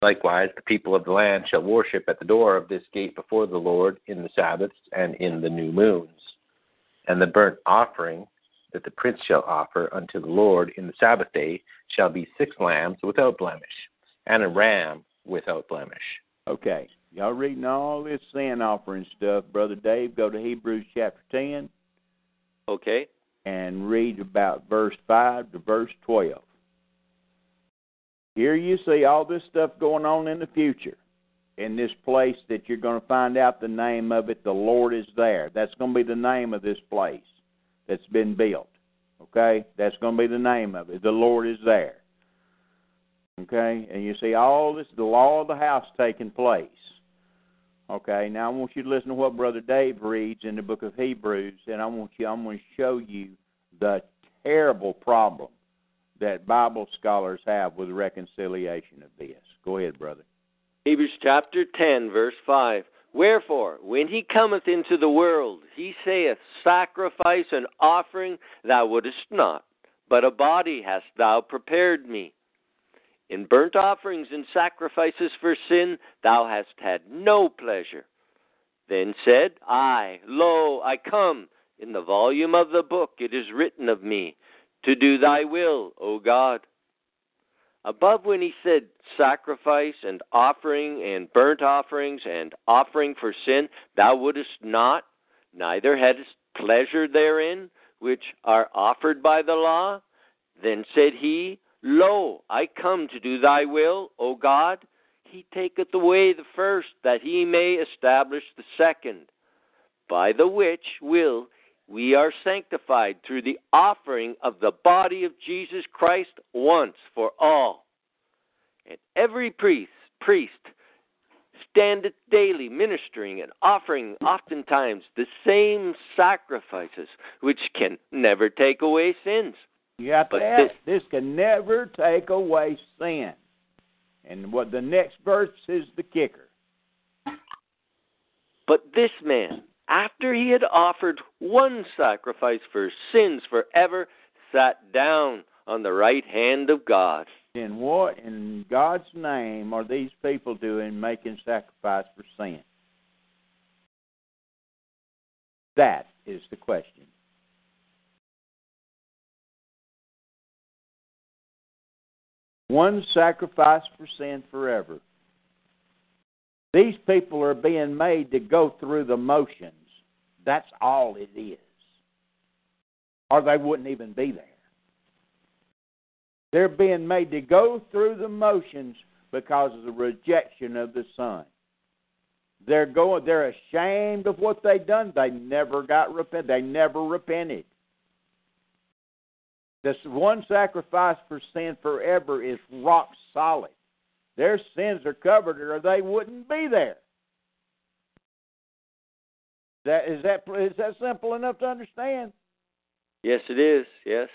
S2: Likewise, the people of the land shall worship at the door of this gate before the Lord in the Sabbaths and in the new moons. And the burnt offering that the prince shall offer unto the Lord in the Sabbath day shall be six lambs without blemish, and a ram without blemish.
S1: Okay. Y'all reading all this sin offering stuff, Brother Dave, go to Hebrews chapter 10
S3: Okay?
S1: and read about verse 5 to verse 12. Here you see all this stuff going on in the future in this place that you're going to find out the name of it. The Lord is there. That's going to be the name of this place that's been built. Okay? That's going to be the name of it. The Lord is there. Okay? And you see all this, the law of the house taking place. Okay, now I want you to listen to what Brother Dave reads in the book of Hebrews, and I want you I'm going to show you the terrible problem that Bible scholars have with reconciliation of this. Go ahead, brother.
S3: Hebrews chapter 10, verse 5. Wherefore, when he cometh into the world, he saith, Sacrifice and offering thou wouldest not, but a body hast thou prepared me. In burnt offerings and sacrifices for sin thou hast had no pleasure. Then said I, Lo, I come. In the volume of the book it is written of me, to do thy will, O God. Above when he said sacrifice and offering and burnt offerings and offering for sin, thou wouldest not, neither hadst pleasure therein, which are offered by the law. Then said he, Lo, I come to do thy will, O God. He taketh away the first, that he may establish the second, by the which will we are sanctified through the offering of the body of Jesus Christ once for all. And every priest, priest standeth daily ministering and offering oftentimes the same sacrifices which can never take away sins.
S1: You have
S3: But
S1: to ask,
S3: this-
S1: this can never take away sin. And what the next verse is the kicker.
S3: But this man, after he had offered one sacrifice for sins forever, sat down on the right hand of God.
S1: Then what in God's name are these people doing making sacrifice for sin? That is the question. One sacrifice for sin forever. These people are being made to go through the motions. That's all it is. Or they wouldn't even be there. They're being made to go through the motions because of the rejection of the Son. They're going they're ashamed of what they've done. They never got repent they never repented. This one sacrifice for sin forever is rock solid. Their sins are covered or they wouldn't be there. That is that is that simple enough to understand?
S3: Yes, it is. Yes.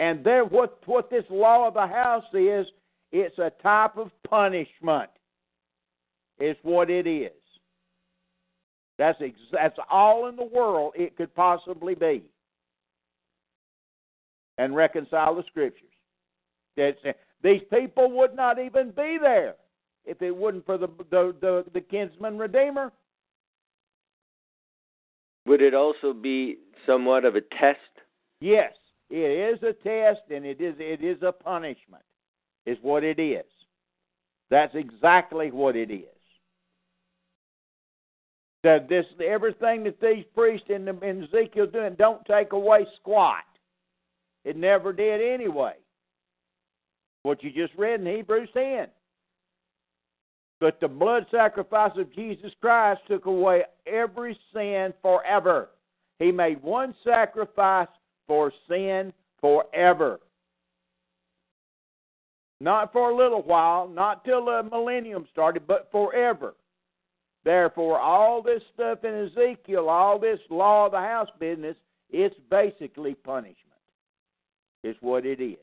S1: And there, what what this law of the house is, it's a type of punishment. It's what it is. That's ex- that's all in the world it could possibly be. And reconcile the scriptures. That's, these people would not even be there if it wasn't for the the the, the kinsman redeemer.
S3: Would it also be somewhat of a test?
S1: Yes, it is a test and it is it is a punishment. Is what it is. That's exactly what it is. That this everything that these priests in, the, in Ezekiel doing don't take away squat. It never did anyway. What you just read in Hebrews ten. But the blood sacrifice of Jesus Christ took away every sin forever. He made one sacrifice for sin forever. Not for a little while, not till the millennium started, but forever. Therefore, all this stuff in Ezekiel, all this law of the house business, it's basically punishment. Is what it is.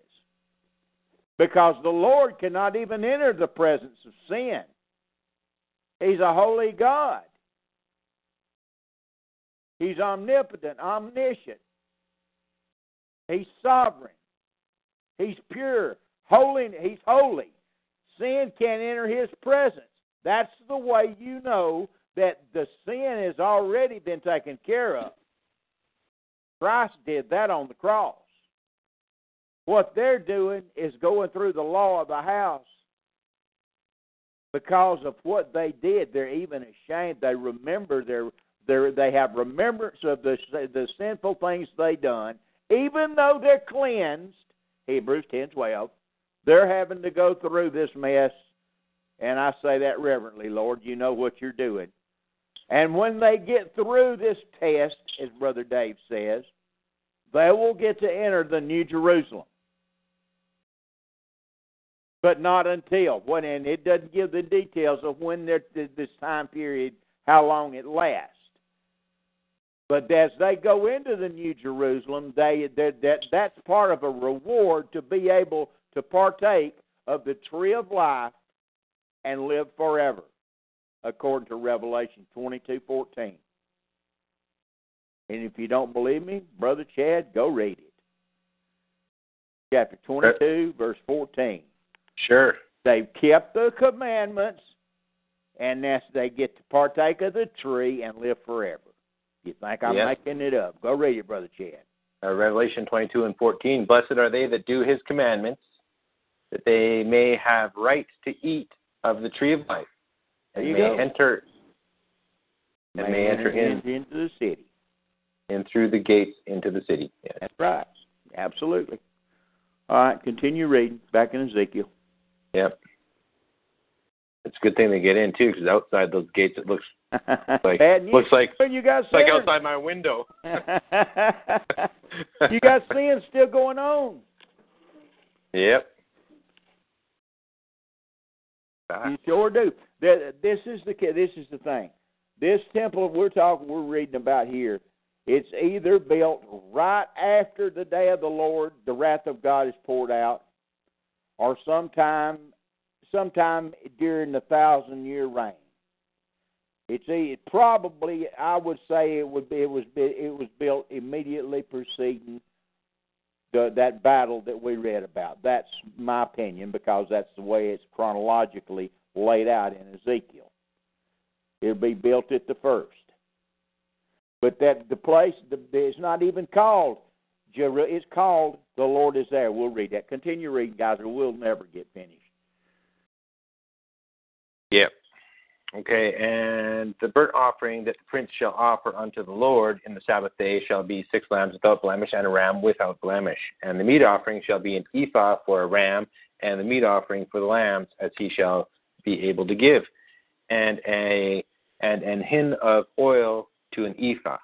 S1: Because the Lord cannot even enter the presence of sin. He's a holy God. He's omnipotent, omniscient. He's sovereign. He's pure. Holy. He's holy. Sin can't enter his presence. That's the way you know that the sin has already been taken care of. Christ did that on the cross. What they're doing is going through the law of the house because of what they did. They're even ashamed. They remember their, their they have remembrance of the the sinful things they done, even though they're cleansed. Hebrews ten twelve. They're having to go through this mess, and I say that reverently, Lord. You know what you're doing. And when they get through this test, as Brother Dave says, they will get to enter the New Jerusalem but not until when and it doesn't give the details of when this time period how long it lasts. But as they go into the new jerusalem they that, that that's part of a reward to be able to partake of the tree of life and live forever according to revelation 22:14 and if you don't believe me brother chad go read it. Chapter 22 verse 14
S2: Sure.
S1: They've kept the commandments, and that's they get to partake of the tree and live forever. You think I'm
S2: Yes.
S1: making it up? Go read it, brother Chad.
S2: Uh, Revelation 22 and 14. Blessed are they that do his commandments, that they may have right to eat of the tree of life, and may
S1: go.
S2: enter and may enter in,
S1: into the city.
S2: and through the gates into the city. Yes.
S1: That's right. Absolutely. All right, continue reading. Back in Ezekiel.
S2: Yep. It's a good thing they get in too, because outside those gates it looks Like, looks like
S1: you got
S2: like outside my window.
S1: you got sin still going on.
S2: Yep.
S1: You sure do. This is the this is the thing. This temple we're talking, we're reading about here. It's either built right after the day of the Lord, the wrath of God is poured out, or sometime, sometime during the thousand year reign. It's it probably I would say it would be it was it was built immediately preceding the, that battle that we read about. That's my opinion because that's the way it's chronologically laid out in Ezekiel. It'll be built at the first, but that the place the, it's not even called. Jeru- It's called the Lord is there. We'll read that. Continue reading, guys, or we'll never get finished.
S2: Yep. Okay, and the burnt offering that the prince shall offer unto the Lord in the Sabbath day shall be six lambs without blemish and a ram without blemish. And the meat offering shall be an ephah for a ram, and the meat offering for the lambs as he shall be able to give, and a and an hin of oil to an ephah.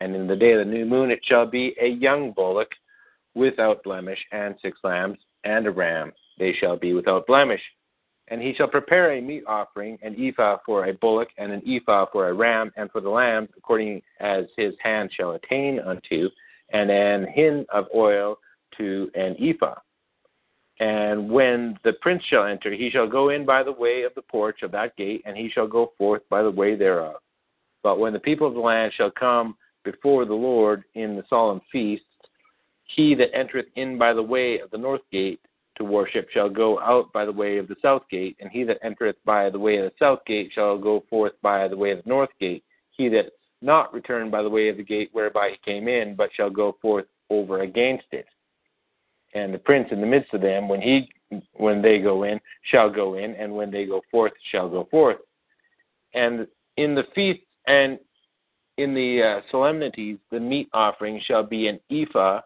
S2: And in the day of the new moon it shall be a young bullock without blemish, and six lambs and a ram. They shall be without blemish. And he shall prepare a meat offering, an ephah for a bullock, and an ephah for a ram, and for the lambs, according as his hand shall attain unto, and an hin of oil to an ephah. And when the prince shall enter, he shall go in by the way of the porch of that gate, and he shall go forth by the way thereof. But when the people of the land shall come before the Lord in the solemn feasts, he that entereth in by the way of the north gate to worship shall go out by the way of the south gate, and he that entereth by the way of the south gate shall go forth by the way of the north gate. He that not return by the way of the gate whereby he came in, but shall go forth over against it. And the prince in the midst of them, when he when they go in, shall go in, and when they go forth, shall go forth. And in the feasts and in the uh, solemnities, the meat offering shall be an ephah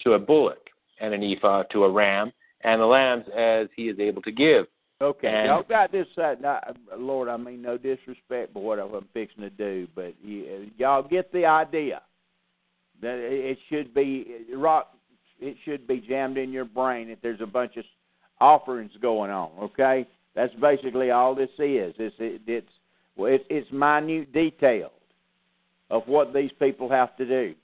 S2: to a bullock, and an ephah to a ram, and the lambs as he is able to give.
S1: Okay,
S2: And-
S1: y'all got this. Uh, not, uh, Lord, I mean no disrespect, but what I'm fixing to do, but you, uh, y'all get the idea that it it should be uh, rock. It should be jammed in your brain if there's a bunch of offerings going on. Okay, that's basically all this is. It's it, it's well, it's it's minute details of what these people have to do.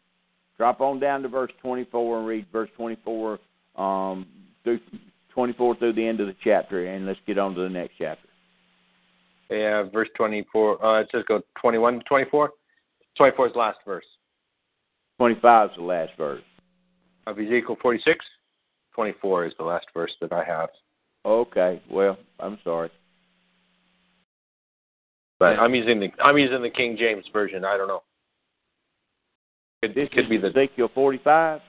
S1: Drop on down to verse 24 and read verse 24 um, through 24 through the end of the chapter, and let's get on to the next chapter.
S2: Yeah, verse 24. Uh, it says go 21 to 24. 24 is the last verse
S1: 25 is the last verse.
S2: of Ezekiel 46. 24 is the last verse that I have.
S1: Okay, well, I'm sorry.
S2: But I'm using the I'm using the King James version. I don't know.
S1: This
S2: could be the
S1: Ezekiel 45.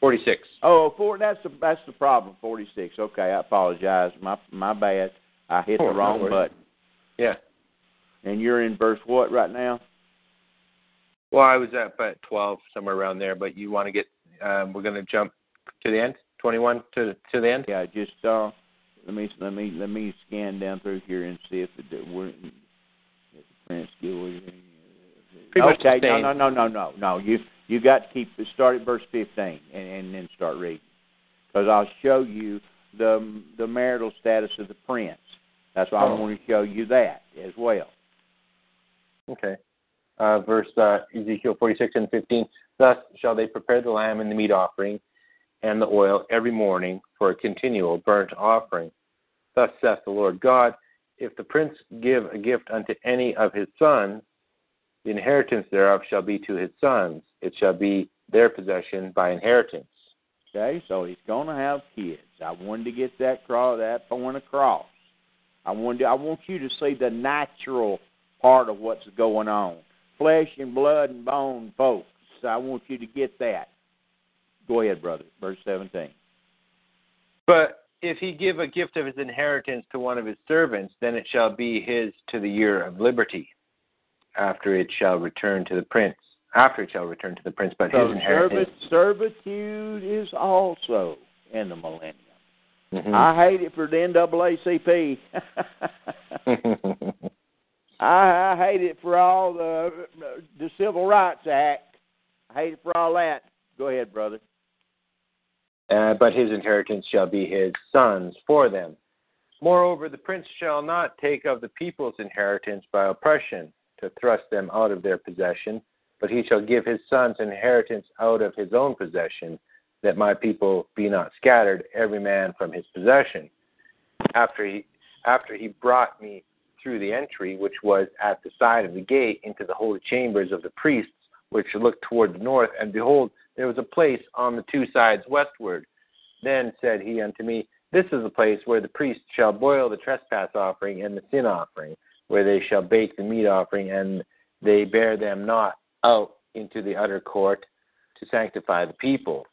S2: 46.
S1: Oh, four, that's the that's the problem. 46. Okay, I apologize. My my bad. I hit
S2: Oh,
S1: the wrong
S2: worries.
S1: button.
S2: Yeah.
S1: And you're in verse what right now?
S2: Well, I was at about 12 somewhere around there, but you want to get um, we're going to jump to the end. 21 to to the end.
S1: Yeah, just uh, let me let me let me scan down through here and see if it we're if the Prince Gilroy.
S2: Pretty much the
S1: Okay, no,
S2: same.
S1: no, no, no, no, no. You you got to keep start at verse fifteen and, and then start reading, because I'll show you the the marital status of the prince. That's why I
S2: Oh.
S1: want to show you that as well.
S2: Okay. Uh, verse uh, Ezekiel 46 and 15. Thus shall they prepare the lamb and the meat offering and the oil every morning for a continual burnt offering. Thus saith the Lord God, if the prince give a gift unto any of his sons, the inheritance thereof shall be to his sons. It shall be their possession by inheritance.
S1: Okay, so he's going to have kids. I wanted to get that cross, that point across. I wanted, I want you to see the natural part of what's going on, flesh and blood and bone, folks. I want you to get that. Go ahead, brother. Verse seventeen.
S2: But if he give a gift of his inheritance to one of his servants, then it shall be his to the year of liberty, after it shall return to the prince. After it shall return to the prince, but
S1: So
S2: his inheritance.
S1: servit- servitude is also in the millennium.
S2: Mhm.
S1: I hate it for the NAACP. I, I hate it for all the the Civil Rights Act. I hate it for all that. Go ahead, brother.
S2: Uh, but his inheritance shall be his sons for them. Moreover, the prince shall not take of the people's inheritance by oppression to thrust them out of their possession, but he shall give his sons inheritance out of his own possession, that my people be not scattered, every man from his possession. After he after he brought me through the entry, which was at the side of the gate, into the holy chambers of the priests, which looked toward the north, and behold, there was a place on the two sides westward. Then said he unto me, This is the place where the priests shall boil the trespass offering and the sin offering, where they shall bake the meat offering, and they bear them not out into the utter court to sanctify the people.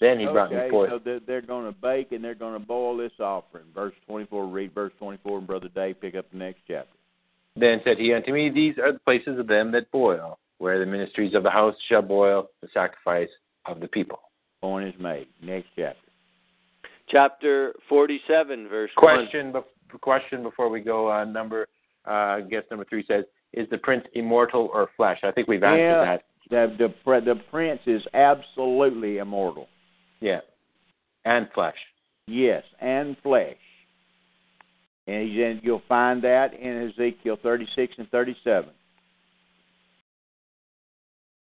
S2: Then he brought
S1: okay,
S2: me forth.
S1: so they're, they're going to bake and they're going to boil this offering. Verse 24, read verse 24, and Brother Dave pick up the next chapter.
S2: Then said he unto me, These are the places of them that boil, where the ministries of the house shall boil the sacrifice of the people.
S1: Point is made. Next chapter.
S3: Chapter 47, verse 1.
S2: Question, question before we go on. Number, uh, guess number three says, Is the prince immortal or flesh? I think we've answered
S1: Yeah.
S2: that.
S1: The, the the prince is absolutely immortal.
S2: Yeah. And flesh.
S1: Yes, and flesh. And he's in, you'll find that in Ezekiel 36 and 37.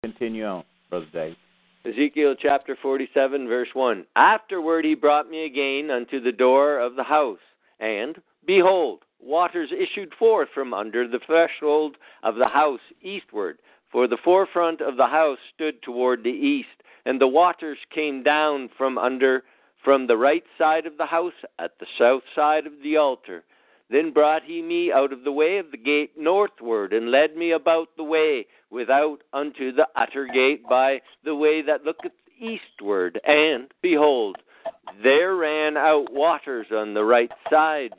S1: Continue on, Brother Dave.
S3: Ezekiel chapter 47, verse 1. Afterward he brought me again unto the door of the house, and, behold, waters issued forth from under the threshold of the house eastward. For the forefront of the house stood toward the east, and the waters came down from under from the right side of the house at the south side of the altar. Then brought he me out of the way of the gate northward, and led me about the way without unto the utter gate by the way that looketh eastward. And, behold, there ran out waters on the right side.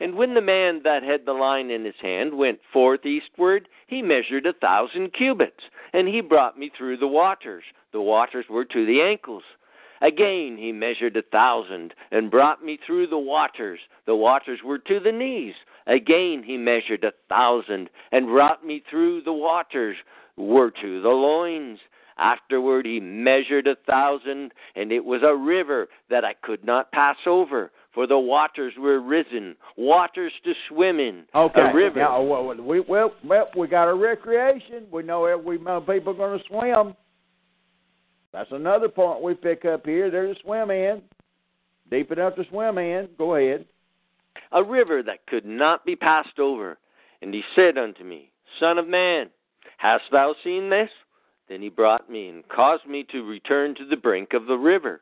S3: And when the man that had the line in his hand went forth eastward, he measured a thousand cubits, and he brought me through the waters. The waters were to the ankles. Again he measured a thousand, and brought me through the waters. The waters were to the knees. Again he measured a thousand, and brought me through the waters, were to the loins. Afterward he measured a thousand, and it was a river that I could not pass over, for the waters were risen, waters to swim in.
S1: Okay.
S3: A river.
S1: Now, well, we well, well, we got a recreation. We know we know people are going to swim. That's another point we pick up here. There's a swim in, deep enough to swim in. Go ahead.
S3: a river that could not be passed over. And he said unto me, Son of man, hast thou seen this? Then he brought me and caused me to return to the brink of the river.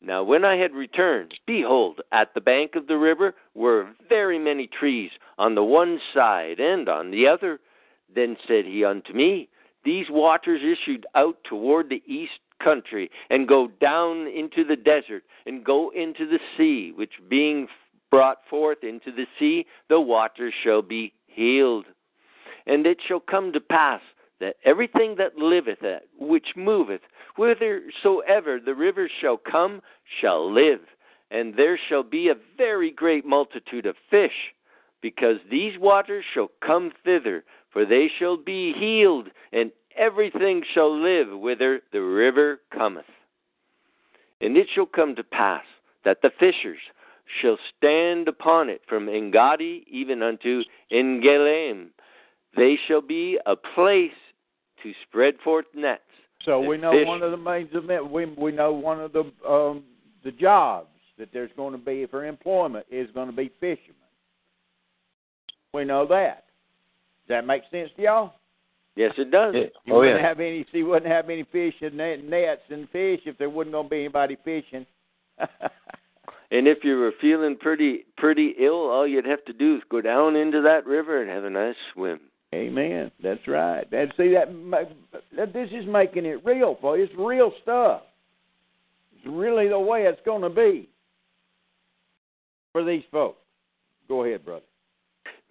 S3: Now when I had returned, behold, at the bank of the river were very many trees on the one side and on the other. Then said he unto me, These waters issued out toward the east country, and go down into the desert, and go into the sea, which being brought forth into the sea, the waters shall be healed. And it shall come to pass that everything that liveth, that which moveth, whithersoever the rivers shall come, shall live. And there shall be a very great multitude of fish, because these waters shall come thither, for they shall be healed, and everything shall live whither the river cometh. And it shall come to pass that the fishers shall stand upon it from En-gedi even unto En-eglaim. They shall be a place to spread forth nets.
S1: So we know
S3: fish-
S1: one of the main event. We we know one of the um, the jobs that there's going to be for employment is going to be fishermen. We know that. Does that make sense to y'all?
S3: Yes, it does.
S2: Yeah.
S1: You
S2: Oh,
S1: wouldn't
S2: yeah.
S1: have any. See, you wouldn't have any fish and net, nets and fish if there wasn't going to be anybody fishing.
S3: And if you were feeling pretty pretty ill, all you'd have to do is go down into that river and have a nice swim.
S1: Amen. That's right. And see that, this is making it real for you. It's real stuff. It's really the way it's going to be for these folks. Go ahead, brother.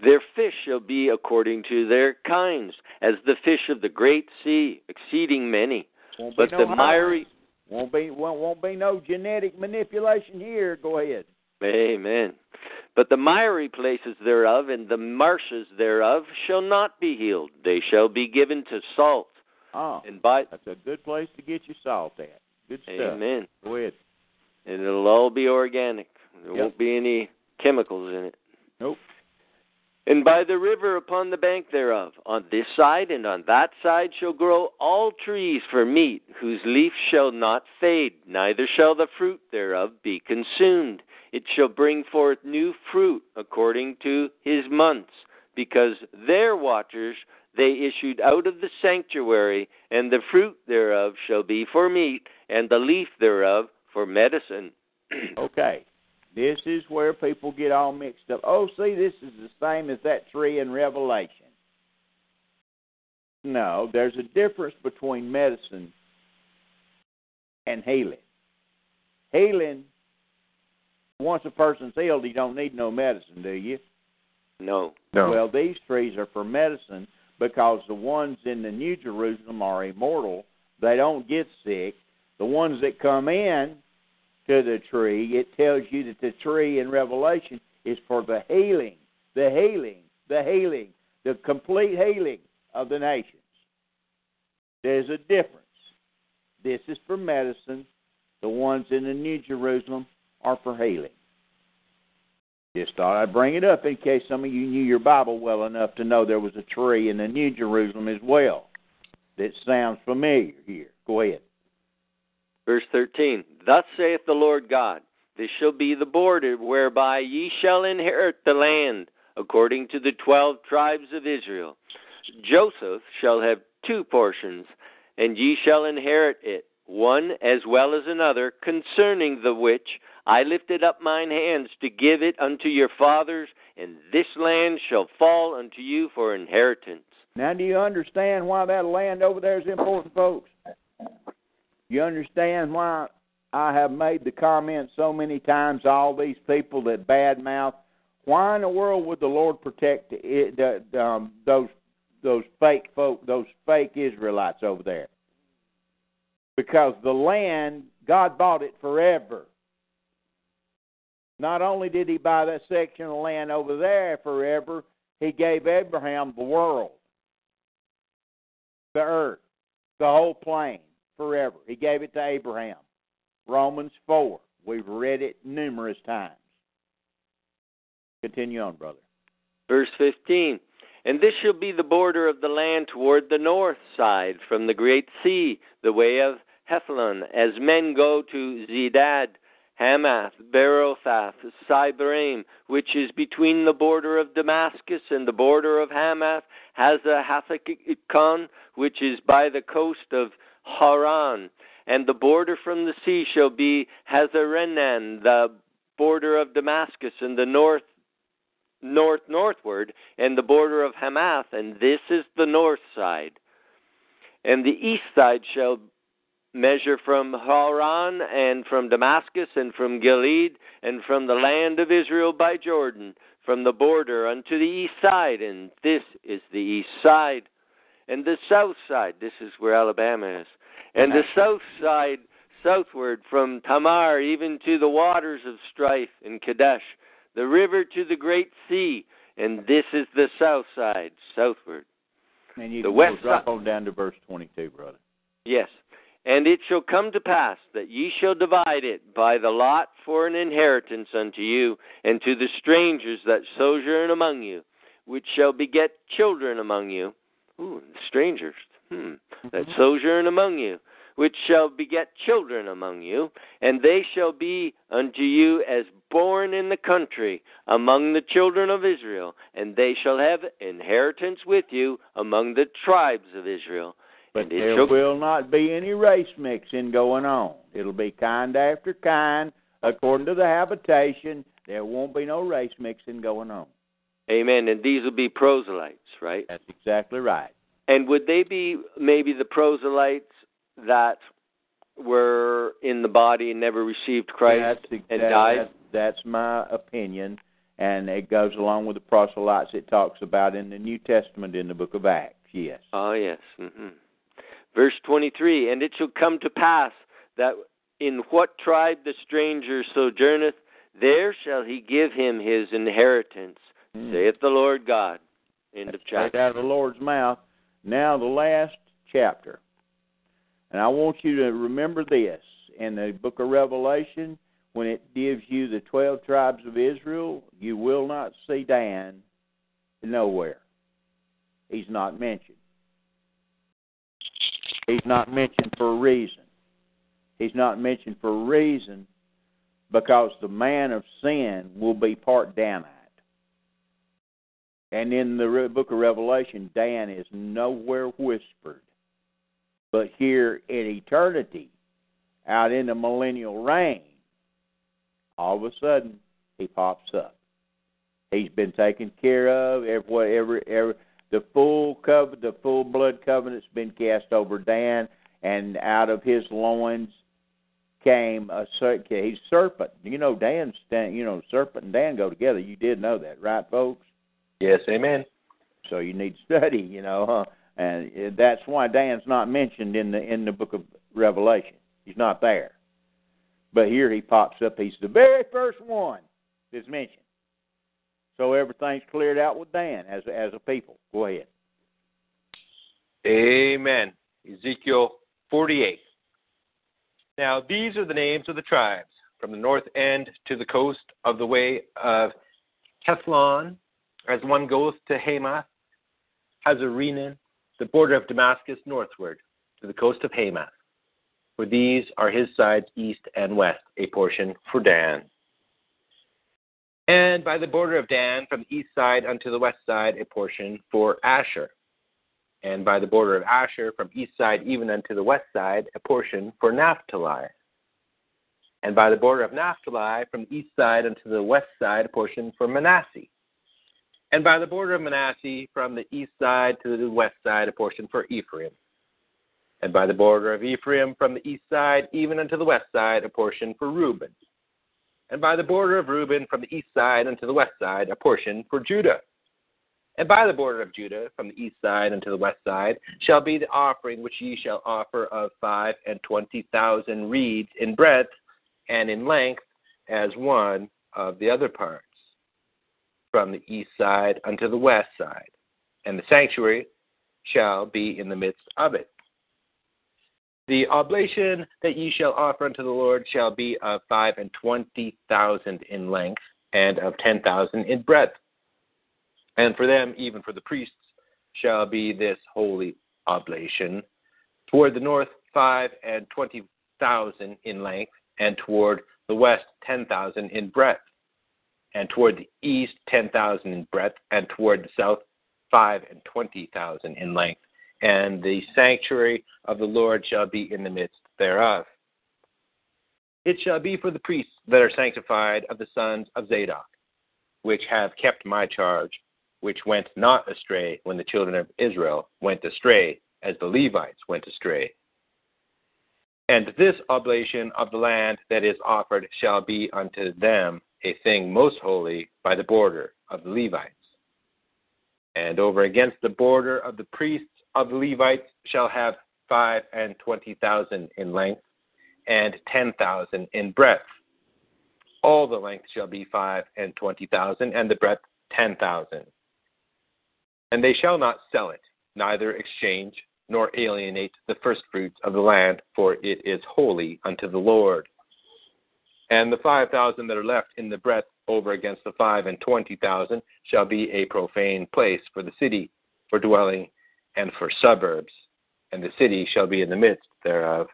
S3: Their fish shall be according to their kinds, as the fish of the great sea, exceeding many.
S1: Won't
S3: But
S1: no
S3: the miry
S1: won't be won't, won't be no genetic manipulation here. Go ahead.
S3: Amen. But the miry places thereof and the marshes thereof shall not be healed. They shall be given to salt.
S1: Oh,
S3: And by
S1: that's a good place to get your salt at. Good stuff.
S3: Amen.
S1: Go ahead.
S3: And it'll all be organic. There
S1: Yep.
S3: won't be any chemicals in it.
S1: Nope.
S3: And by the river upon the bank thereof, on this side and on that side shall grow all trees for meat, whose leaf shall not fade, neither shall the fruit thereof be consumed. It shall bring forth new fruit according to his months, because their watchers they issued out of the sanctuary, and the fruit thereof shall be for meat, and the leaf thereof for medicine.
S1: Okay. This is where people get all mixed up. Oh, see, this is the same as that tree in Revelation. No, there's a difference between medicine and healing. Healing, once a person's healed, you don't need no medicine, do you?
S3: No.
S1: Well, these trees are for medicine because the ones in the New Jerusalem are immortal. They don't get sick. The ones that come in to the tree, it tells you that the tree in Revelation is for the healing, the healing, the healing, the complete healing of the nations. There's a difference. This is for medicine. The ones in the New Jerusalem are for healing. Just thought I'd bring it up in case some of you knew your Bible well enough to know there was a tree in the New Jerusalem as well. That sounds familiar here. Go ahead.
S3: Verse 13 Thus saith the Lord God, This shall be the border whereby ye shall inherit the land, according to the twelve tribes of Israel. Joseph shall have two portions, and ye shall inherit it, one as well as another, concerning the which I lifted up mine hands to give it unto your fathers, and this land shall fall unto you for inheritance.
S1: Now, do you understand why that land over there is important, folks? You understand why I have made the comment so many times? All these people that badmouth. Why in the world would the Lord protect it, the, um, those those fake folk, those fake Israelites over there? Because the land, God bought it forever. Not only did He buy that section of land over there forever, He gave Abraham the world, the earth, the whole plain forever. He gave it to Abraham. Romans 4. We've read it numerous times. Continue on, brother.
S3: Verse 15 And this shall be the border of the land toward the north side, from the great sea, the way of Hethlon, as men go to Zedad, Hamath, Berothath, Sibraim, which is between the border of Damascus and the border of Hamath, Hazarhatticon, which is by the coast of Haran. And the border from the sea shall be Hazarenan, the border of Damascus, and the north north northward, and the border of Hamath, and this is the north side. And the east side shall measure from Haran and from Damascus and from Gilead and from the land of Israel by Jordan, from the border unto the east side, and this is the east side. And the south side, this is where Alabama is, and the south side southward from Tamar even to the waters of strife in Kadesh, the river to the great sea, and this is the south side southward.
S1: And you
S3: The west
S1: drop
S3: side-
S1: on down to verse 22, brother.
S3: Yes. And it shall come to pass that ye shall divide it by the lot for an inheritance unto you, and to the strangers that sojourn among you, which shall beget children among you. Ooh, strangers. Hmm. That sojourn among you, which shall beget children among you, and they shall be unto you as born in the country among the children of Israel, and they shall have inheritance with you among the tribes of Israel.
S1: But there will not be any race mixing going on. It'll be kind after kind, according to the habitation. There won't be no race mixing going on.
S3: Amen. And these will be proselytes, right?
S1: That's exactly right.
S3: And would they be maybe the proselytes that were in the body and never received Christ
S1: that's,
S3: and died?
S1: That's, that's my opinion, and it goes along with the proselytes it talks about in the New Testament in the book of Acts. Yes.
S3: Oh, yes. hmm Verse 23 And it shall come to pass that in what tribe the stranger sojourneth, There shall he give him his inheritance,
S1: Hmm.
S3: saith the Lord God. End of
S1: Straight
S3: chapter.
S1: out of the Lord's mouth. Now the last chapter. And I want you to remember this in the book of Revelation, when it gives you the twelve tribes of Israel, you will not see Dan nowhere. He's not mentioned. He's not mentioned for a reason. He's not mentioned for a reason because the man of sin will be part Danite. And in the book of Revelation, Dan is nowhere whispered. But here in eternity, out in the millennial reign, all of a sudden he pops up. He's been taken care of. Every, every, every the full covenant, the full blood covenant's been cast over Dan, and out of his loins came a he's serpent. You know, Dan's you know serpent and Dan go together. You did know that, right, folks?
S2: Yes, amen.
S1: So you need study, you know, huh? and eh, that's why Dan's not mentioned in the in the book of Revelation. He's not there. But here he pops up. He's the very first one that's mentioned. So everything's cleared out with Dan as as a people. Go ahead.
S2: Amen. Ezekiel 48. Now, these are the names of the tribes from the north end to the coast of the way of Hethlon, as one goes to Hamath, Hazarenan, the border of Damascus northward to the coast of Hamath. For these are his sides east and west, a portion for Dan. And by the border of Dan, from the east side unto the west side, a portion for Asher. And by the border of Asher, from east side even unto the west side, a portion for Naphtali. And by the border of Naphtali, from the east side unto the west side, a portion for Manasseh. And by the border of Manasseh, from the east side to the west side, a portion for Ephraim. And by the border of Ephraim, from the east side even unto the west side, a portion for Reuben. And by the border of Reuben, from the east side unto the west side, a portion for Judah. And by the border of Judah, from the east side unto the west side, shall be the offering which ye shall offer of five and twenty thousand reeds in breadth and in length, as one of the other parts, from the east side unto the west side. And the sanctuary shall be in the midst of it. The oblation that ye shall offer unto the Lord shall be of five and twenty thousand in length, and of ten thousand in breadth. And for them, even for the priests, shall be this holy oblation. Toward the north, five and twenty thousand in length, and toward the west, ten thousand in breadth. And toward the east, ten thousand in breadth, and toward the south, five and twenty thousand in length. And the sanctuary of the Lord shall be in the midst thereof. It shall be for the priests that are sanctified of the sons of Zadok, which have kept my charge, which went not astray when the children of Israel went astray, as the Levites went astray. And this oblation of the land that is offered shall be unto them a thing most holy by the border of the Levites. And over against the border of the priests of the Levites shall have five and twenty thousand in length, and ten thousand in breadth. All the length shall be five and twenty thousand, and the breadth ten thousand. And they shall not sell it, neither exchange nor alienate the firstfruits of the land, for it is holy unto the Lord. And the five thousand that are left in the breadth over against the five and twenty thousand shall be a profane place for the city, for dwelling, and for suburbs, and the city shall be in the midst thereof.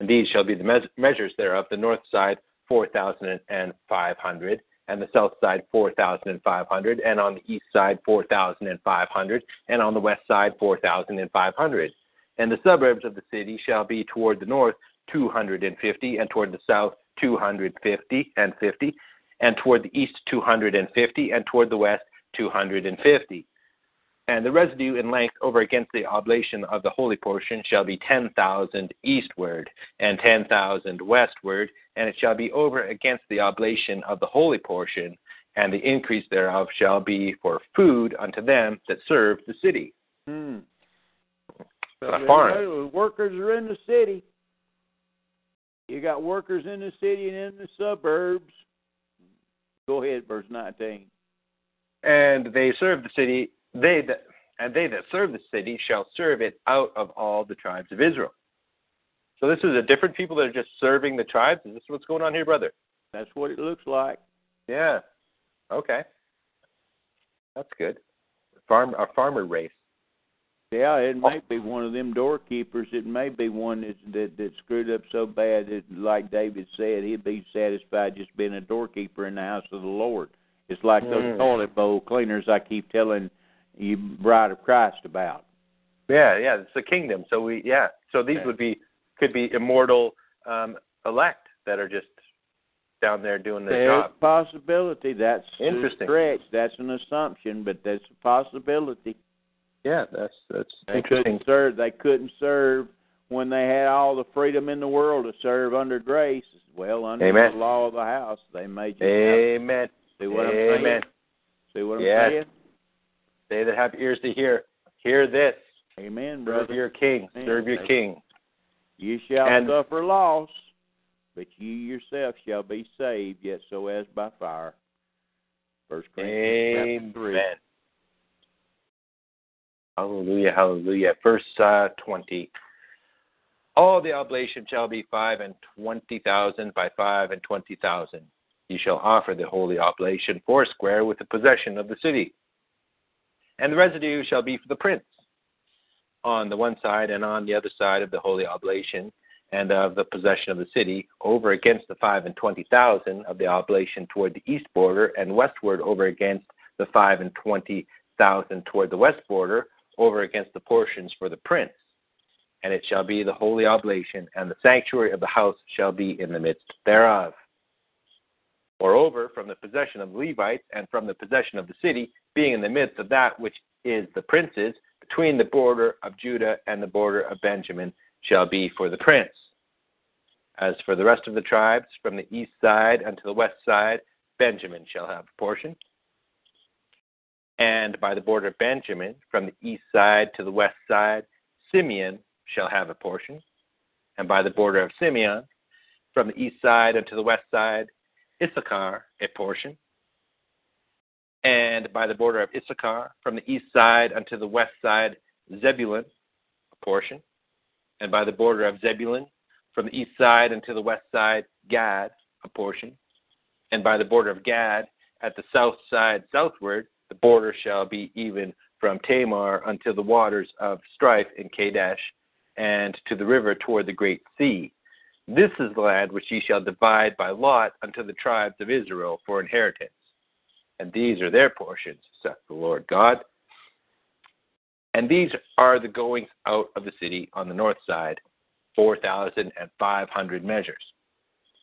S2: And these shall be the me- measures thereof the north side four thousand and five hundred, and the south side four thousand and five hundred, and on the east side four thousand and five hundred, and on the west side four thousand and five hundred. And the suburbs of the city shall be toward the north two hundred and fifty, and toward the south two hundred fifty and fifty, and toward the east two hundred and fifty, and toward the west two hundred and fifty. And the residue in length over against the oblation of the holy portion shall be ten thousand eastward, and ten thousand westward, and it shall be over against the oblation of the holy portion, and the increase thereof shall be for food unto them that serve the city.
S1: Hmm. So the workers are in the city. You got workers in the city and in the suburbs. Go ahead, verse 19.
S2: And they serve the city, they that, and they that serve the city shall serve it out of all the tribes of Israel. So this is a different people that are just serving the tribes. Is this what's going on here, brother?
S1: That's what it looks like.
S2: Yeah. Okay. That's good. Farm a farmer race.
S1: Yeah, it may be one of them doorkeepers. It may be one that that, that screwed up so bad that, like David said, he'd be satisfied just being a doorkeeper in the house of the Lord. It's like those
S2: Mm.
S1: toilet bowl cleaners I keep telling you, bride of Christ about.
S2: Yeah, yeah, it's the kingdom. So we yeah. So these would be could be immortal um elect that are just down there doing their
S1: There's
S2: job.
S1: a possibility. That's
S2: Interesting.
S1: stretch. That's an assumption, but that's a possibility.
S2: Yeah, that's that's
S1: They
S2: interesting.
S1: couldn't serve. They couldn't serve when they had all the freedom in the world to serve under grace. Well, under
S2: Amen.
S1: the law of the house, they may just have-
S2: Amen.
S1: see what I'm
S2: Amen.
S1: saying. See what I'm
S2: Yes.
S1: saying?
S2: They that have ears to hear, hear this.
S1: Amen,
S2: Serve
S1: brother.
S2: your king.
S1: Amen.
S2: Serve your king.
S1: You shall
S2: And-
S1: suffer loss, but you yourself shall be saved, yet so as by fire. First Corinthians chapter three.
S2: Hallelujah, hallelujah. Verse uh, 20. All the oblation shall be five and twenty thousand by five and twenty thousand. You shall offer the holy oblation foursquare with the possession of the city. And the residue shall be for the prince on the one side and on the other side of the holy oblation and of the possession of the city, over against the five and twenty thousand of the oblation toward the east border, and westward over against the five and twenty thousand toward the west border, over against the portions for the prince. And it shall be the holy oblation, and the sanctuary of the house shall be in the midst thereof. Moreover, from the possession of the Levites and from the possession of the city, being in the midst of that which is the prince's, between the border of Judah and the border of Benjamin, shall be for the prince. As for the rest of the tribes, from the east side unto the west side, Benjamin shall have a portion. And by the border of Benjamin, from the east side to the west side, Simeon shall have a portion. And by the border of Simeon, from the east side unto the west side, Issachar a portion. And by the border of Issachar, from the east side unto the west side, Zebulun a portion. And by the border of Zebulun, from the east side unto the west side, Gad a portion. And by the border of Gad, at the south side southward, the border shall be even from Tamar unto the waters of strife in Kadesh, and to the river toward the great sea. This is the land which ye shall divide by lot unto the tribes of Israel for inheritance. And these are their portions, saith the Lord God. And these are the goings out of the city on the north side, four thousand and five hundred measures.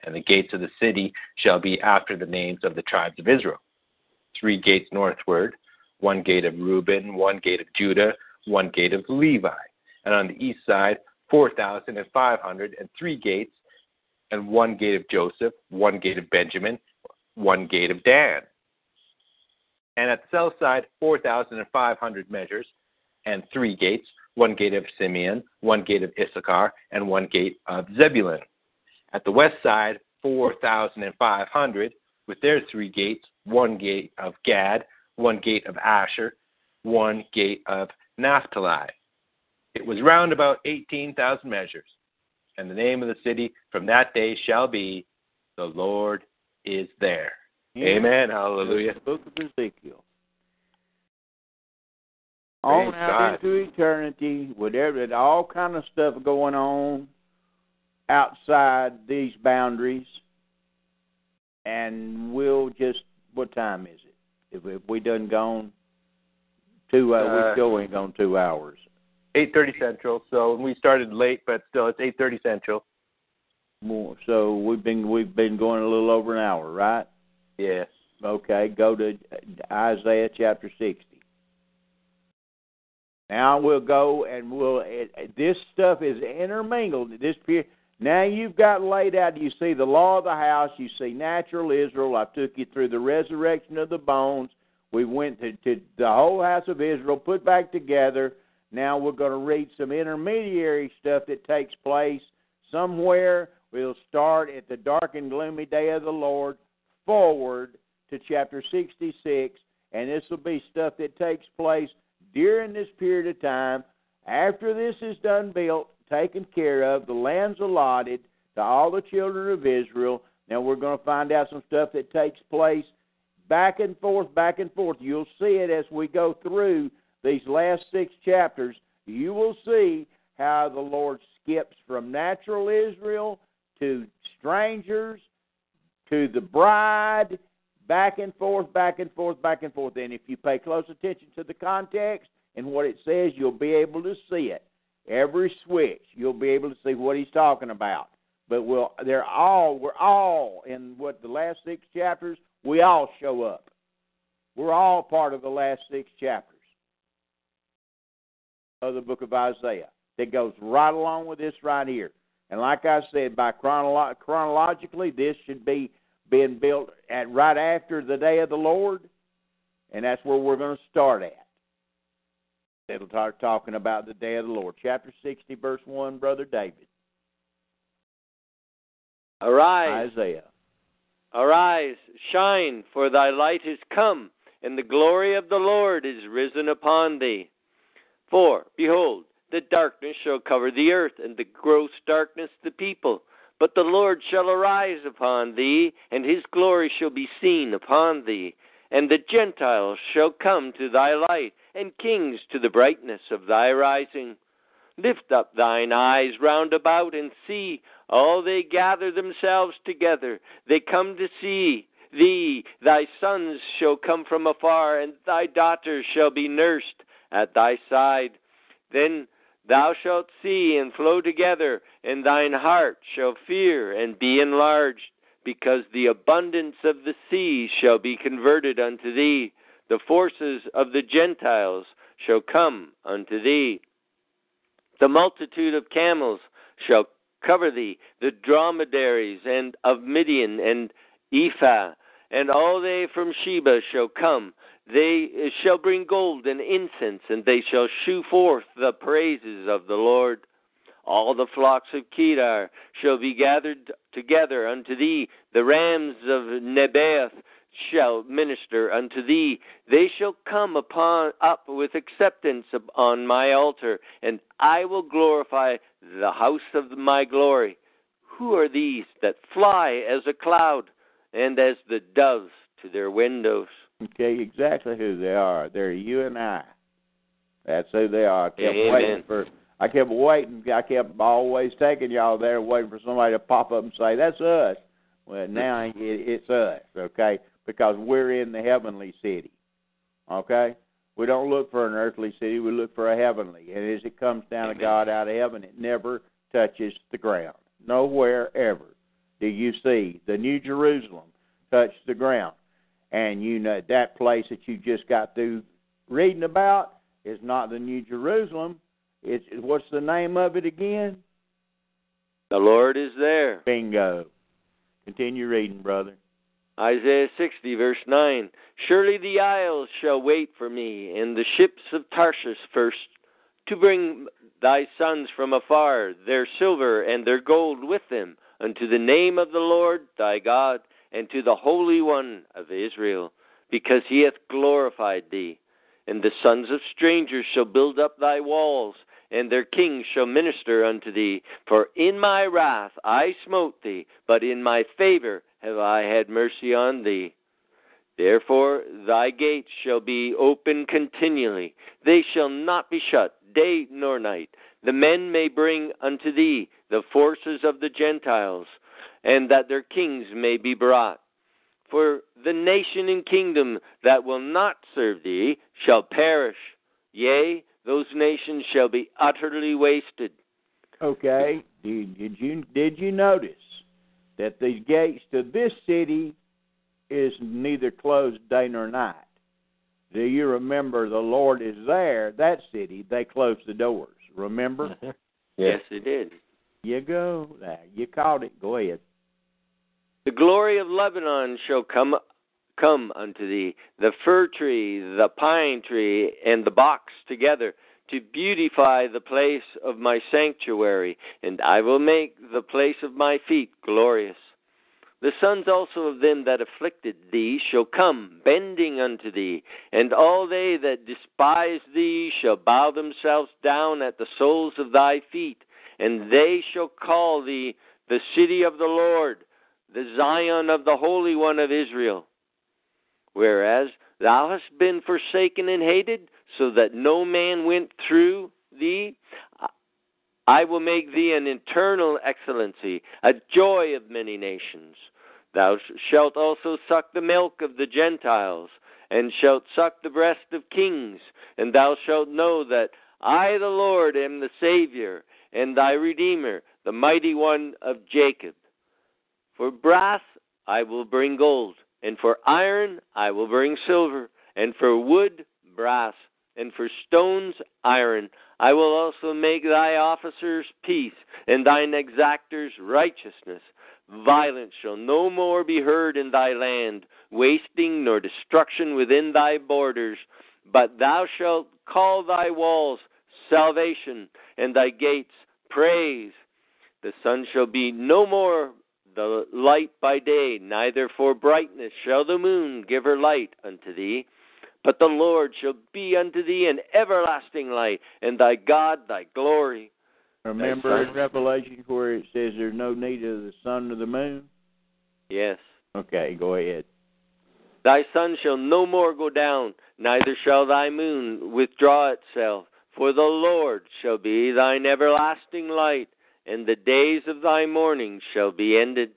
S2: And the gates of the city shall be after the names of the tribes of Israel. Three gates northward, one gate of Reuben, one gate of Judah, one gate of Levi. And on the east side, four thousand and three gates, and one gate of Joseph, one gate of Benjamin, one gate of Dan. And at the south side, four thousand and five hundred measures, and three gates, one gate of Simeon, one gate of Issachar, and one gate of Zebulun. At the west side, four thousand and five hundred, with their three gates, one gate of Gad, one gate of Asher, one gate of Naphtali. It was round about eighteen thousand measures. And the name of the city from that day shall be, The Lord is there. Amen. Hallelujah.
S1: The book of Ezekiel.
S2: Praise
S1: on out
S2: God.
S1: into eternity, whatever, all kind of stuff going on outside these boundaries, and we'll just. What time is it? If, if we done gone two, uh,
S2: Uh,
S1: we still ain't gone two hours.
S2: Eight thirty central. So we started late, but still it's eight thirty central.
S1: More. So we've been we've been going a little over an hour, right?
S2: Yes.
S1: Okay, go to Isaiah chapter 60. Now we'll go and we'll. It, it- this stuff is intermingled. This period. Now you've got laid out. You see the law of the house. You see natural Israel. I took you through the resurrection of the bones. We went to, to the whole house of Israel, put back together. Now we're going to read some intermediary stuff that takes place somewhere We'll start at the dark and gloomy day of the Lord forward to chapter 66, and this will be stuff that takes place during this period of time. After this is done built, taken care of, the land's allotted to all the children of Israel. Now we're going to find out some stuff that takes place back and forth, back and forth. You'll see it as we go through these last six chapters. You will see how the Lord skips from natural Israel to strangers to the bride, back and forth, back and forth, back and forth. And if you pay close attention to the context and what it says, you'll be able to see it. Every switch, you'll be able to see what he's talking about. But we'll, they're all, we're all in what the last six chapters. We all show up. We're all part of the last six chapters of the book of Isaiah. That goes right along with this right here. And like I said, by chronolo- chronologically, this should be being built at right after the day of the Lord, and that's where we're going to start at. It'll start talking about the day of the Lord. Chapter 60, verse 1, Brother David.
S3: Arise.
S1: Isaiah.
S3: Arise, shine, for thy light is come, and the glory of the Lord is risen upon thee. For, behold, the darkness shall cover the earth, and the gross darkness the people. But the Lord shall arise upon thee, and his glory shall be seen upon thee. And the Gentiles shall come to thy light, and kings to the brightness of thy rising. Lift up thine eyes round about, and see, all they gather themselves together. They come to see thee. Thy sons shall come from afar, and thy daughters shall be nursed at thy side. Then thou shalt see and flow together, and thine heart shall fear and be enlarged, because the abundance of the sea shall be converted unto thee. The forces of the Gentiles shall come unto thee. The multitude of camels shall cover thee, the dromedaries and of Midian and Ephah, and all they from Sheba shall come. They uh, shall bring gold and incense, and they shall shew forth the praises of the Lord. All the flocks of Kedar shall be gathered together unto thee. The rams of Nebaioth shall minister unto thee. They shall come upon up with acceptance on my altar, and I will glorify the house of my glory. Who are these that fly as a cloud, and as the doves to their windows?
S1: Okay, exactly who they are. They're you and I. That's who they are. I kept
S3: Amen.
S1: waiting for. I kept waiting. I kept always taking y'all there, waiting for somebody to pop up and say, "That's us." Well, now it, it's us. Okay, because we're in the heavenly city. Okay, we don't look for an earthly city. We look for a heavenly. And as it comes down to God out of heaven, it never touches the ground. Nowhere ever do you see the New Jerusalem touch the ground and you know that place that you just got through reading about is not the New Jerusalem. It's what's the name of it again?
S3: The Lord is there.
S1: Bingo. Continue reading, brother.
S3: Isaiah 60, verse 9. Surely the isles shall wait for me, and the ships of Tarshish first, to bring thy sons from afar, their silver and their gold with them, unto the name of the Lord thy God, and to the Holy One of Israel, because he hath glorified thee. And the sons of strangers shall build up thy walls, and their kings shall minister unto thee. For in my wrath I smote thee, but in my favor have I had mercy on thee. Therefore thy gates shall be open continually, they shall not be shut day nor night. The men may bring unto thee the forces of the Gentiles, and that their kings may be brought. For the nation and kingdom that will not serve thee shall perish. Yea, those nations shall be utterly wasted.
S1: Okay. Did, did you did you notice that the gates to this city is neither closed day nor night? Do you remember the Lord is there? That city they closed the doors. Remember?
S3: Yes, it did.
S1: You go. There, you caught it. Go ahead.
S3: The glory of Lebanon shall come come unto thee, the fir tree, the pine tree, and the box together, to beautify the place of my sanctuary, and I will make the place of my feet glorious. The sons also of them that afflicted thee shall come, bending unto thee, and all they that despise thee shall bow themselves down at the soles of thy feet, and they shall call thee the city of the Lord, the Zion of the Holy One of Israel. Whereas thou hast been forsaken and hated, so that no man went through thee, I will make thee an eternal excellency, a joy of many nations. Thou shalt also suck the milk of the Gentiles, and shalt suck the breast of kings, and thou shalt know that I, the Lord, am the Savior, and thy Redeemer, the mighty one of Jacob. For brass I will bring gold, and for iron I will bring silver, and for wood brass, and for stones iron. I will also make thy officers peace, and thine exactors righteousness. Violence shall no more be heard in thy land, wasting nor destruction within thy borders. But thou shalt call thy walls salvation, and thy gates praise. The sun shall be no more the light by day, neither for brightness shall the moon give her light unto thee. But the Lord shall be unto thee an everlasting light, and thy God thy glory.
S1: Remember in Revelation where it says there's no need of the sun or the moon?
S3: Yes.
S1: Okay, go ahead.
S3: Thy sun shall no more go down, neither shall thy moon withdraw itself. For the Lord shall be thine everlasting light, and the days of thy mourning shall be ended.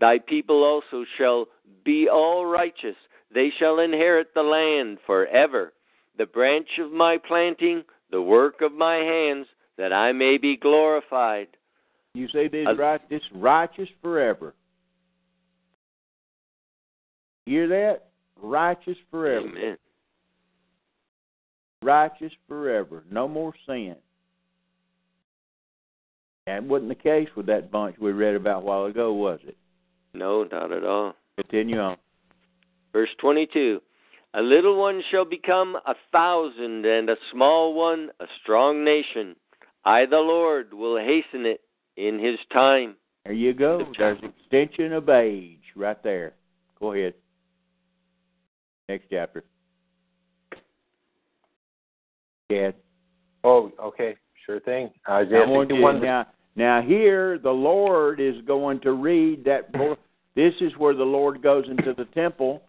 S3: Thy people also shall be all righteous, they shall inherit the land forever. The branch of my planting, the work of my hands, that I may be glorified.
S1: You say this right this righteous forever. Hear that? Righteous forever.
S3: Amen.
S1: Righteous forever. No more sin. That wasn't the case with that bunch we read about a while ago, was it?
S3: No, not at all.
S1: Continue on.
S3: Verse 22 A little one shall become a thousand, and a small one a strong nation. I, the Lord, will hasten it in his time.
S1: There you go. There's extension of age right there. Go ahead. Next chapter. Yeah.
S2: Oh, okay. Sure thing. Isaiah 61.
S1: Now, now here the Lord is going to read that. This is where the Lord goes into the temple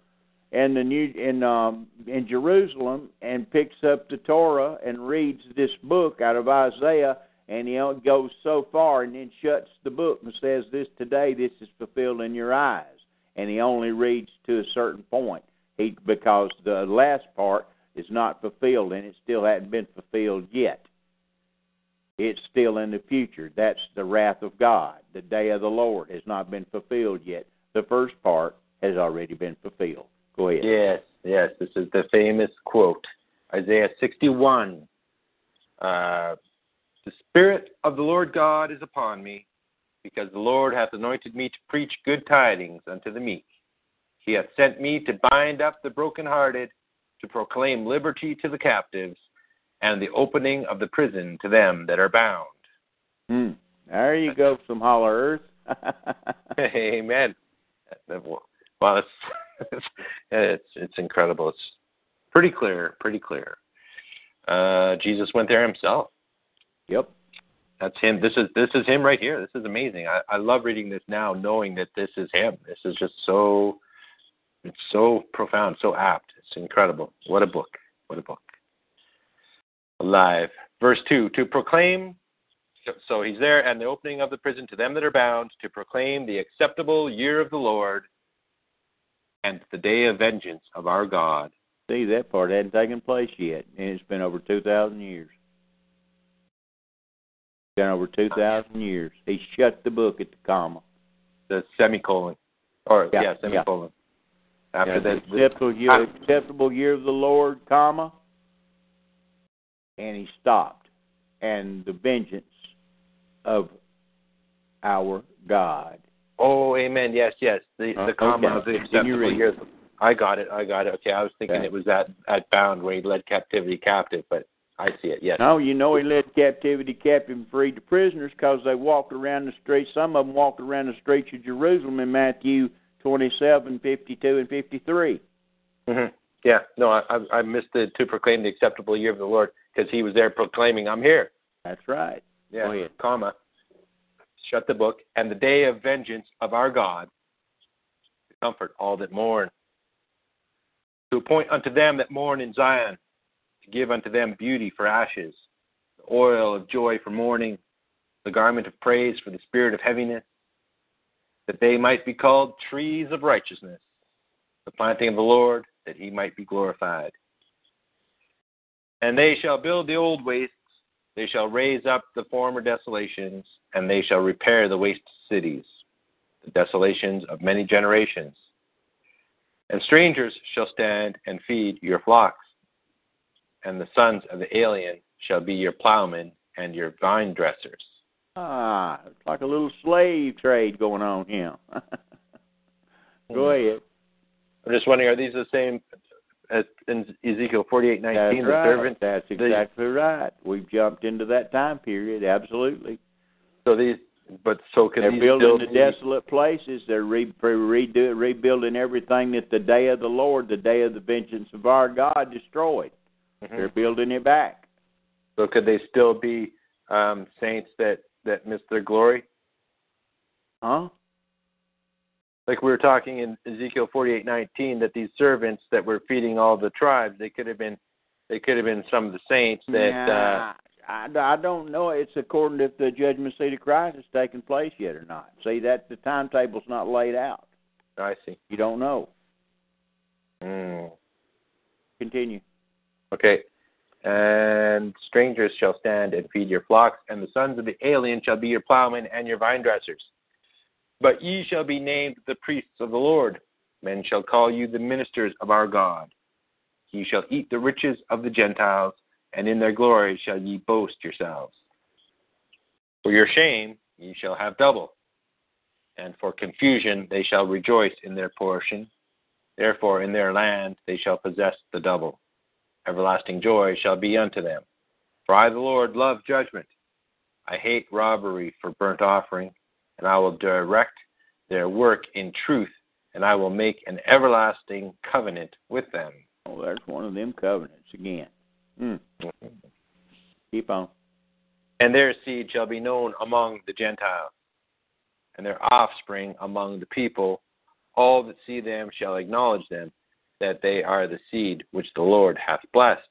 S1: and the new in um, in Jerusalem and picks up the Torah and reads this book out of Isaiah and he goes so far and then shuts the book and says this today this is fulfilled in your eyes. And he only reads to a certain point. He because the last part is not fulfilled and it still hadn't been fulfilled yet it's still in the future that's the wrath of God the day of the Lord has not been fulfilled yet the first part has already been fulfilled Go ahead.
S2: Yes, yes. This is the famous quote, Isaiah 61. Uh, the Spirit of the Lord God is upon me, because the Lord hath anointed me to preach good tidings unto the meek. He hath sent me to bind up the brokenhearted, to proclaim liberty to the captives, and the opening of the prison to them that are bound.
S1: Hmm. There you go, some holler earth.
S2: Amen. Well, it's it's it's incredible. It's pretty clear, pretty clear. Uh, Jesus went there himself.
S1: Yep.
S2: That's him. This is this is him right here. This is amazing. I, I love reading this now, knowing that this is him. This is just so it's so profound, so apt. It's incredible. What a book. What a book. Alive. Verse two, to proclaim so, so he's there and the opening of the prison to them that are bound, to proclaim the acceptable year of the Lord and the day of vengeance of our God.
S1: See, that part hadn't taken place yet, and it's been over 2,000 years. Been over 2,000 years. He shut the book at the comma.
S2: The semicolon. Or,
S1: yeah,
S2: yeah semicolon.
S1: Yeah.
S2: After
S1: yeah,
S2: that.
S1: Acceptable year, acceptable year of the Lord, comma, and he stopped. And the vengeance of our God.
S2: Oh, amen. Yes, yes. The
S1: Uh,
S2: the comma
S1: okay.
S2: of the acceptable years. I got it. I got it. Okay, I was thinking
S1: Okay.
S2: it was at at bound where he led captivity captive, but I see it. Yes.
S1: No, you know he led captivity captive and freed the prisoners because they walked around the streets. Some of them walked around the streets of Jerusalem in Matthew twenty-seven, fifty-two, and 53.
S2: Mm-hmm. Yeah. No, I, I I missed it to proclaim the acceptable year of the Lord because he was there proclaiming, "I'm here."
S1: That's right.
S2: Yeah.
S1: Go ahead.
S2: Comma. Shut the book. And the day of vengeance of our God to comfort all that mourn. To appoint unto them that mourn in Zion, to give unto them beauty for ashes, the oil of joy for mourning, the garment of praise for the spirit of heaviness, that they might be called trees of righteousness, the planting of the Lord, that he might be glorified. And they shall build the old wastes, they shall raise up the former desolations, and they shall repair the waste cities, the desolations of many generations. And strangers shall stand and feed your flocks, and the sons of the alien shall be your plowmen and your vine dressers.
S1: Ah, it's like a little slave trade going on here. Go ahead.
S2: I'm just wondering, are these the same as in Ezekiel 48:19?
S1: That's
S2: the
S1: right.
S2: servant.
S1: That's
S2: the-
S1: exactly right. We've jumped into that time period. Absolutely.
S2: So these, but so can
S1: They're building the
S2: be-
S1: desolate places. They're re- re- redo, rebuilding everything that the day of the Lord, the day of the vengeance of our God, destroyed.
S2: Mhm.
S1: They're building it back.
S2: So could they still be um, saints that that miss their glory?
S1: Huh?
S2: Like we were talking in Ezekiel 48:19 that these servants that were feeding all the tribes, they could have been they could have been some of the saints that uh,
S1: I, I don't know. It's according to if the judgment seat of Christ has taken place yet or not. See, that the timetable's not laid out.
S2: I see.
S1: You don't know.
S2: Mm.
S1: Continue.
S2: Okay. And strangers shall stand and feed your flocks, and the sons of the alien shall be your plowmen and your vine dressers. But ye shall be named the priests of the Lord. Men shall call you the ministers of our God. Ye shall eat the riches of the Gentiles, and in their glory shall ye boast yourselves. For your shame ye shall have double, and for confusion they shall rejoice in their portion. Therefore in their land they shall possess the double everlasting joy shall be unto them. For I, the Lord, love judgment. I hate robbery for burnt offering, and I will direct their work in truth, and I will make an everlasting covenant with them.
S1: Oh, there's one of them covenants again. Mm. Keep on.
S2: And their seed shall be known among the Gentiles, and their offspring among the people. All that see them shall acknowledge them, that they are the seed which the Lord hath blessed.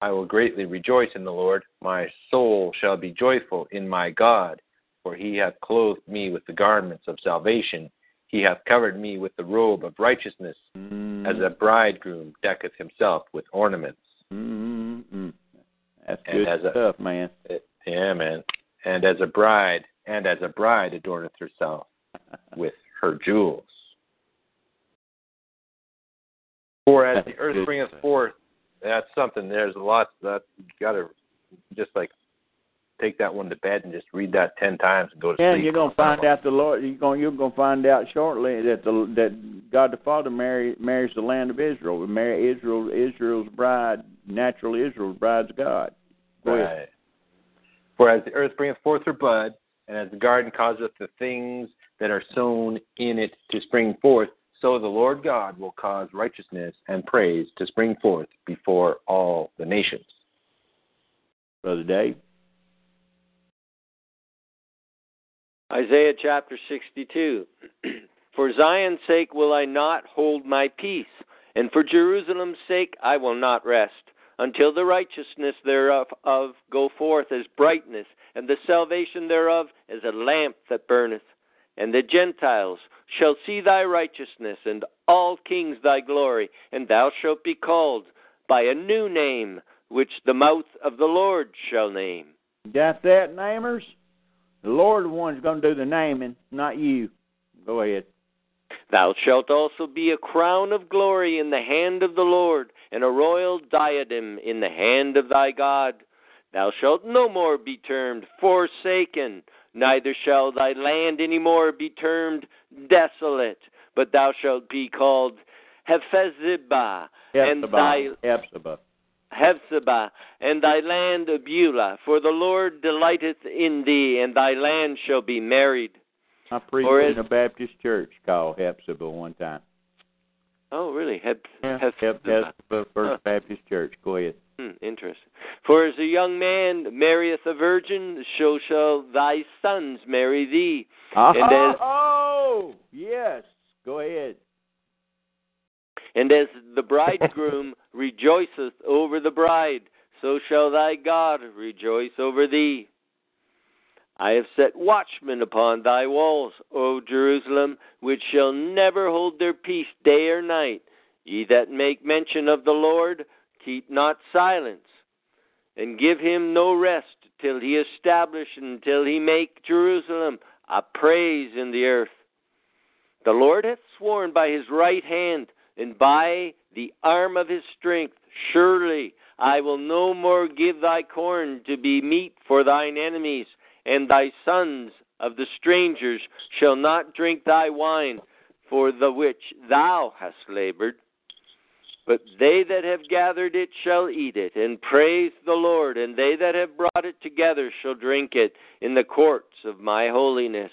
S2: I will greatly rejoice in the Lord. My soul shall be joyful in my God, for he hath clothed me with the garments of salvation. He hath covered me with the robe of righteousness,
S1: Mm.
S2: as a bridegroom decketh himself with ornaments.
S1: Mm-hmm. That's
S2: And
S1: good
S2: as a-
S1: stuff, man.
S2: It- yeah, man. And as a bride, and as a bride adorneth herself with her jewels. For as
S1: That's
S2: the earth bringeth forth, that's something. There's a lot that you got to just like take that one to bed and just read that ten times and go to
S1: Yeah,
S2: sleep.
S1: you're gonna find out the Lord. You're gonna you're gonna find out shortly that the that God the Father marry, marries the land of Israel. We marry Israel. Israel's bride, natural Israel's bride's God. Go.
S2: Right. For as the earth bringeth forth her bud, and as the garden causeth the things that are sown in it to spring forth, so the Lord God will cause righteousness and praise to spring forth before all the nations.
S1: Brother Dave.
S3: Isaiah chapter 62. for Zion's sake will I not hold my peace, and for Jerusalem's sake I will not rest, until the righteousness thereof of go forth as brightness, and the salvation thereof as a lamp that burneth. And the Gentiles shall see thy righteousness, and all kings thy glory, and thou shalt be called by a new name, which the mouth of the Lord shall name.
S1: Got that, namers? The Lord the one's going to do the naming, not you. Go ahead.
S3: Thou shalt also be a crown of glory in the hand of the Lord, and a royal diadem in the hand of thy God. Thou shalt no more be termed forsaken, neither shall thy land any more be termed desolate, but thou shalt be called Hephzibah, and thy
S1: Hephzibah. Hephzibah.
S3: And thy land of Beulah. For the Lord delighteth in thee, and thy land shall be married.
S1: I preached
S3: Or
S1: in a Baptist church called Hephzibah one time.
S3: Oh, really? Hep-
S1: Yeah,
S3: Hephzibah.
S1: Hephzibah First
S3: Huh.
S1: Baptist Church. Go ahead.
S3: Hmm, interesting. For as a young man marrieth a virgin, so shall thy sons marry thee. And as-
S1: oh, yes. Go ahead.
S3: And as the bridegroom rejoiceth over the bride, so shall thy God rejoice over thee. I have set watchmen upon thy walls, O Jerusalem, which shall never hold their peace day or night. Ye that make mention of the Lord, keep not silence, and give him no rest till he establish and till he make Jerusalem a praise in the earth. The Lord hath sworn by his right hand and by the arm of his strength, surely I will no more give thy corn to be meat for thine enemies, and thy sons of the strangers shall not drink thy wine, for the which thou hast labored. But they that have gathered it shall eat it, and praise the Lord, and they that have brought it together shall drink it in the courts of my holiness.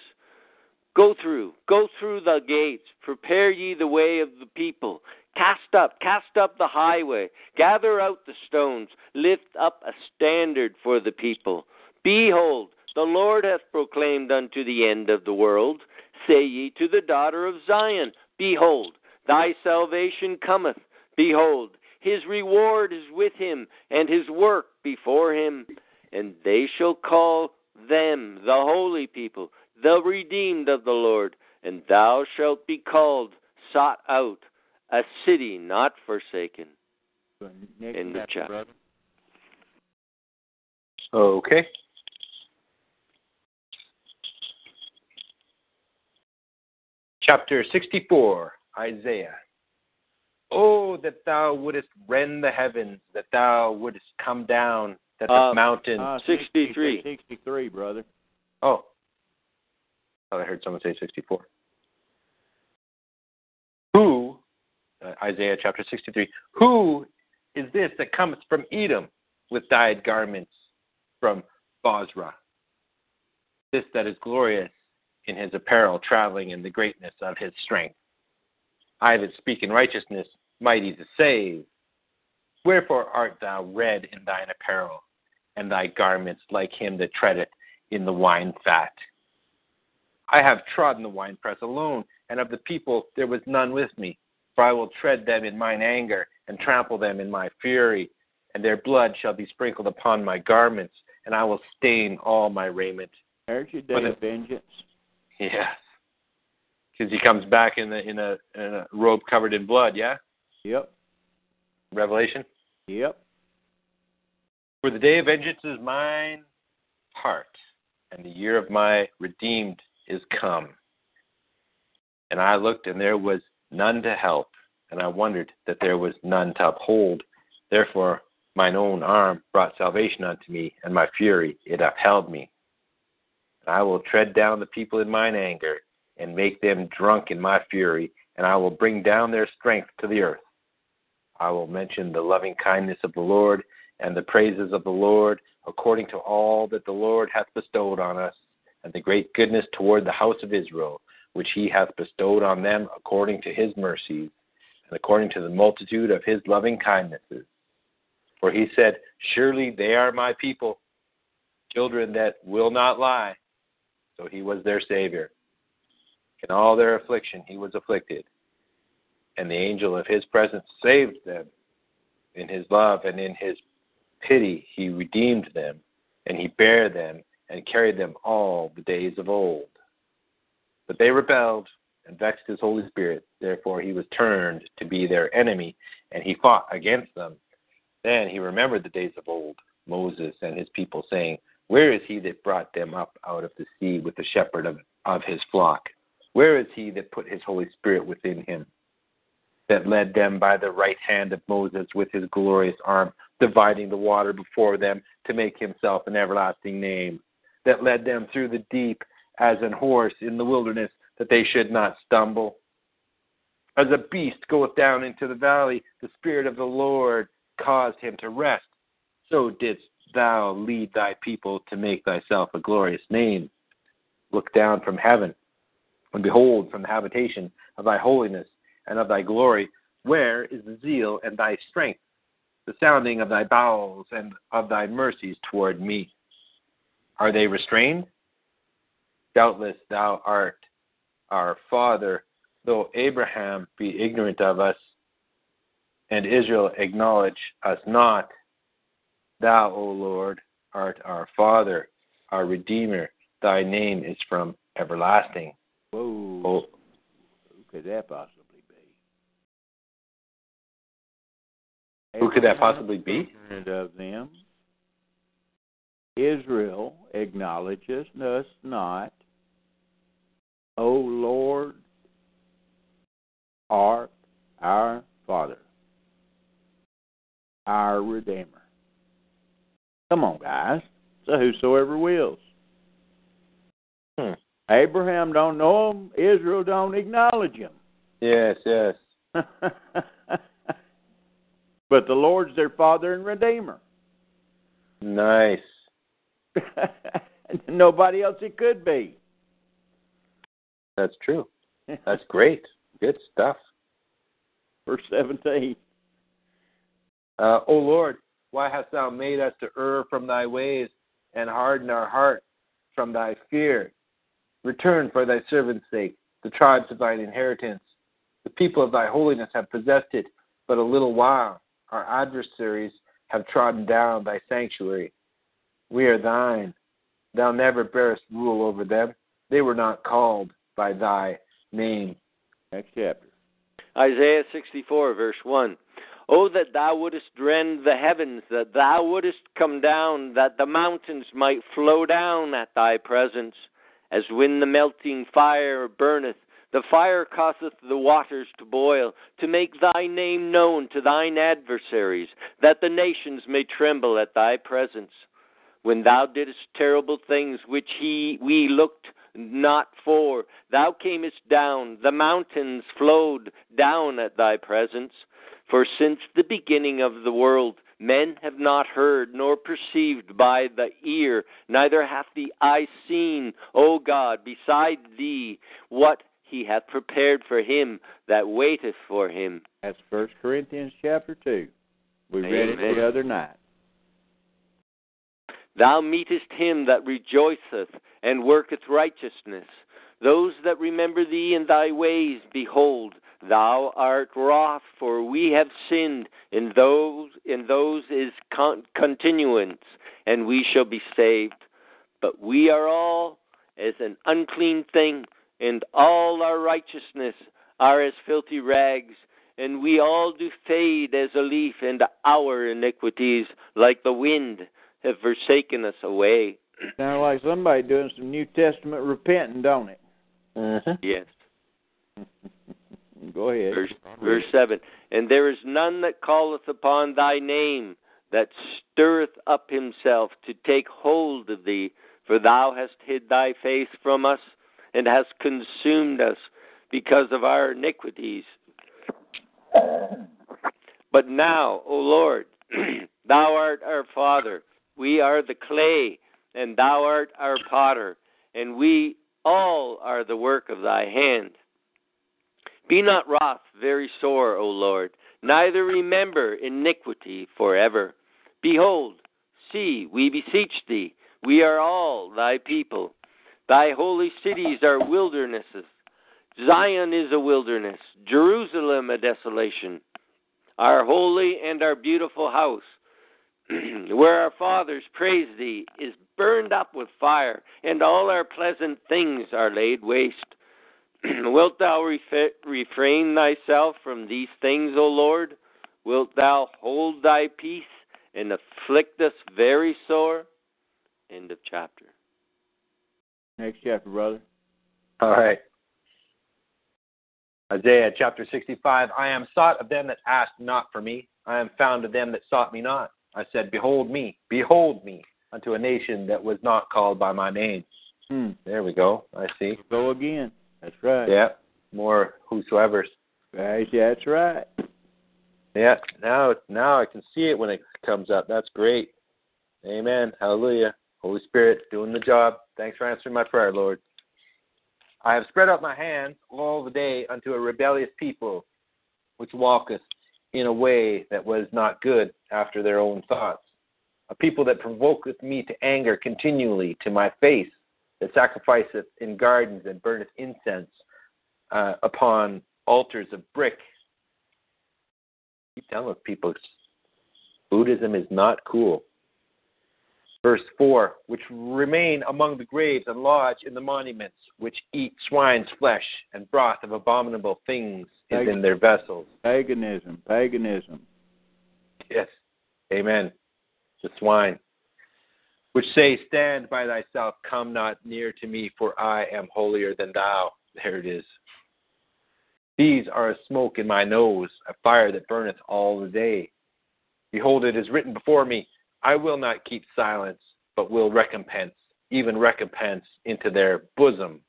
S3: Go through, go through the gates, prepare ye the way of the people. Cast up, cast up the highway, gather out the stones, lift up a standard for the people. Behold, the Lord hath proclaimed unto the end of the world. Say ye to the daughter of Zion, Behold, thy salvation cometh. Behold, his reward is with him, and his work before him. And they shall call them the holy people, the redeemed of the Lord, and thou shalt be called, sought out, a city not forsaken. In the
S1: chapter,
S3: chapter.
S2: Okay. Chapter 64, Isaiah. Oh, that thou wouldest rend the heavens, that thou wouldest come down, that the
S3: Uh,
S2: mountains.
S1: Uh,
S3: 63.
S1: 63, brother.
S2: oh. I heard someone say 64. Who, uh, Isaiah chapter 63, who is this that cometh from Edom with dyed garments from Bozrah? This that is glorious in his apparel, traveling in the greatness of his strength. I that speak in righteousness, mighty to save. Wherefore art thou red in thine apparel, and thy garments like him that treadeth in the wine fat? I have trodden the winepress alone, and of the people there was none with me. For I will tread them in mine anger, and trample them in my fury, and their blood shall be sprinkled upon my garments, and I will stain all my raiment.
S1: There's your day of vengeance.
S2: Yes. Because he comes back in, the, in, a, in a robe covered in blood, yeah?
S1: Yep.
S2: Revelation?
S1: Yep.
S2: For the day of vengeance is mine heart, and the year of my redeemed is come. And I looked, and there was none to help, and I wondered that there was none to uphold. Therefore, mine own arm brought salvation unto me, and my fury it upheld me. And I will tread down the people in mine anger, and make them drunk in my fury, and I will bring down their strength to the earth. I will mention the loving kindness of the Lord and the praises of the Lord according to all that the Lord hath bestowed on us, and the great goodness toward the house of Israel, which he hath bestowed on them according to his mercies, and according to the multitude of his loving kindnesses. For he said, Surely they are my people, children that will not lie. So he was their Savior. In all their affliction he was afflicted, and the angel of his presence saved them. In his love and in his pity he redeemed them, and he bare them and carried them all the days of old. But they rebelled and vexed his Holy Spirit. Therefore he was turned to be their enemy, and he fought against them. Then he remembered the days of old, Moses and his people, saying, Where is he that brought them up out of the sea with the shepherd of, of his flock? Where is he that put his Holy Spirit within him? That led them by the right hand of Moses with his glorious arm, dividing the water before them to make himself an everlasting name. That led them through the deep as an horse in the wilderness, that they should not stumble. As a beast goeth down into the valley, the Spirit of the Lord caused him to rest, so didst thou lead thy people to make thyself a glorious name. Look down from heaven, and behold from the habitation of thy holiness and of thy glory, where is the zeal and thy strength, the sounding of thy bowels and of thy mercies toward me? Are they restrained? Doubtless thou art our father, though Abraham be ignorant of us, and Israel acknowledge us not. Thou, O Lord, art our Father, our Redeemer. Thy name is from everlasting.
S1: Whoa.
S2: Oh,
S1: Who could that possibly be?
S2: who could that possibly be?
S1: Of them. Israel acknowledges us not. O Lord, art our Father, our Redeemer. Come on, guys. So whosoever wills.
S2: Hmm.
S1: Abraham don't know him. Israel don't acknowledge him.
S2: Yes, yes.
S1: but the Lord's their Father and Redeemer.
S2: Nice.
S1: Nobody else it could be.
S2: That's true. That's great. Good stuff.
S1: Verse 17.
S2: Uh, o Lord, why hast thou made us to err from thy ways and harden our heart from thy fear? Return for thy servant's sake the tribes of thine inheritance. The people of thy holiness have possessed it but a little while. Our adversaries have trodden down thy sanctuary. We are thine. Thou never bearest rule over them. They were not called by thy name.
S1: Next chapter.
S3: Isaiah 64, verse 1. Oh, that thou wouldest rend the heavens, that thou wouldest come down, that the mountains might flow down at thy presence. As when the melting fire burneth, the fire causeth the waters to boil, to make thy name known to thine adversaries, that the nations may tremble at thy presence. When thou didst terrible things which he, we looked not for, thou camest down, the mountains flowed down at thy presence. For since the beginning of the world, men have not heard nor perceived by the ear, neither hath the eye seen, O God, beside thee, what he hath prepared for him that waiteth for him.
S1: That's First Corinthians chapter 2. We read it the other night.
S3: Thou meetest him that rejoiceth and worketh righteousness. Those that remember thee in thy ways, behold, thou art wroth, for we have sinned. In those, in those is con- continuance, and we shall be saved. But we are all as an unclean thing, and all our righteousness are as filthy rags. And we all do fade as a leaf, and our iniquities, like the wind, have forsaken us away.
S1: Sounds like somebody doing some New Testament repenting, don't it?
S2: Mm-hmm.
S3: Yes.
S1: Go ahead.
S3: Verse, verse 7 And there is none that calleth upon thy name, that stirreth up himself to take hold of thee. For thou hast hid thy face from us, and hast consumed us because of our iniquities. But now, O Lord, thou art our Father. We are the clay, and thou art our potter, and we all are the work of thy hand. Be not wroth very sore, O Lord, neither remember iniquity forever. Behold, see, we beseech thee, we are all thy people. Thy holy cities are wildernesses. Zion is a wilderness, Jerusalem a desolation. Our holy and our beautiful house, where our fathers praised thee, is burned up with fire, and all our pleasant things are laid waste. Wilt thou ref- refrain thyself from these things, O Lord? Wilt thou hold thy peace and afflict us very sore? End of chapter.
S1: Next chapter, brother.
S2: All right. Isaiah chapter 65 I am sought of them that asked not for me. I am found of them that sought me not. I said, Behold me, behold me, unto a nation that was not called by my name.
S1: Hmm.
S2: There we go. I see.
S1: Go again. That's right.
S2: Yeah. More whosoever's.
S1: Right, That's right.
S2: Yeah, now now I can see it when it comes up. That's great. Amen. Hallelujah. Holy Spirit doing the job. Thanks for answering my prayer, Lord. I have spread out my hands all the day unto a rebellious people, which walketh in a way that was not good after their own thoughts. A people that provoketh me to anger continually to my face, that sacrificeth in gardens and burneth incense uh, upon altars of brick. Keep telling people Buddhism is not cool. Verse 4 Which remain among the graves and lodge in the monuments, which eat swine's flesh and broth of abominable things is in their vessels.
S1: Paganism, paganism.
S2: Yes. Amen. The swine. Which say, Stand by thyself, come not near to me, for I am holier than thou. There it is. These are a smoke in my nose, a fire that burneth all the day. Behold, it is written before me, I will not keep silence, but will recompense, even recompense into their bosom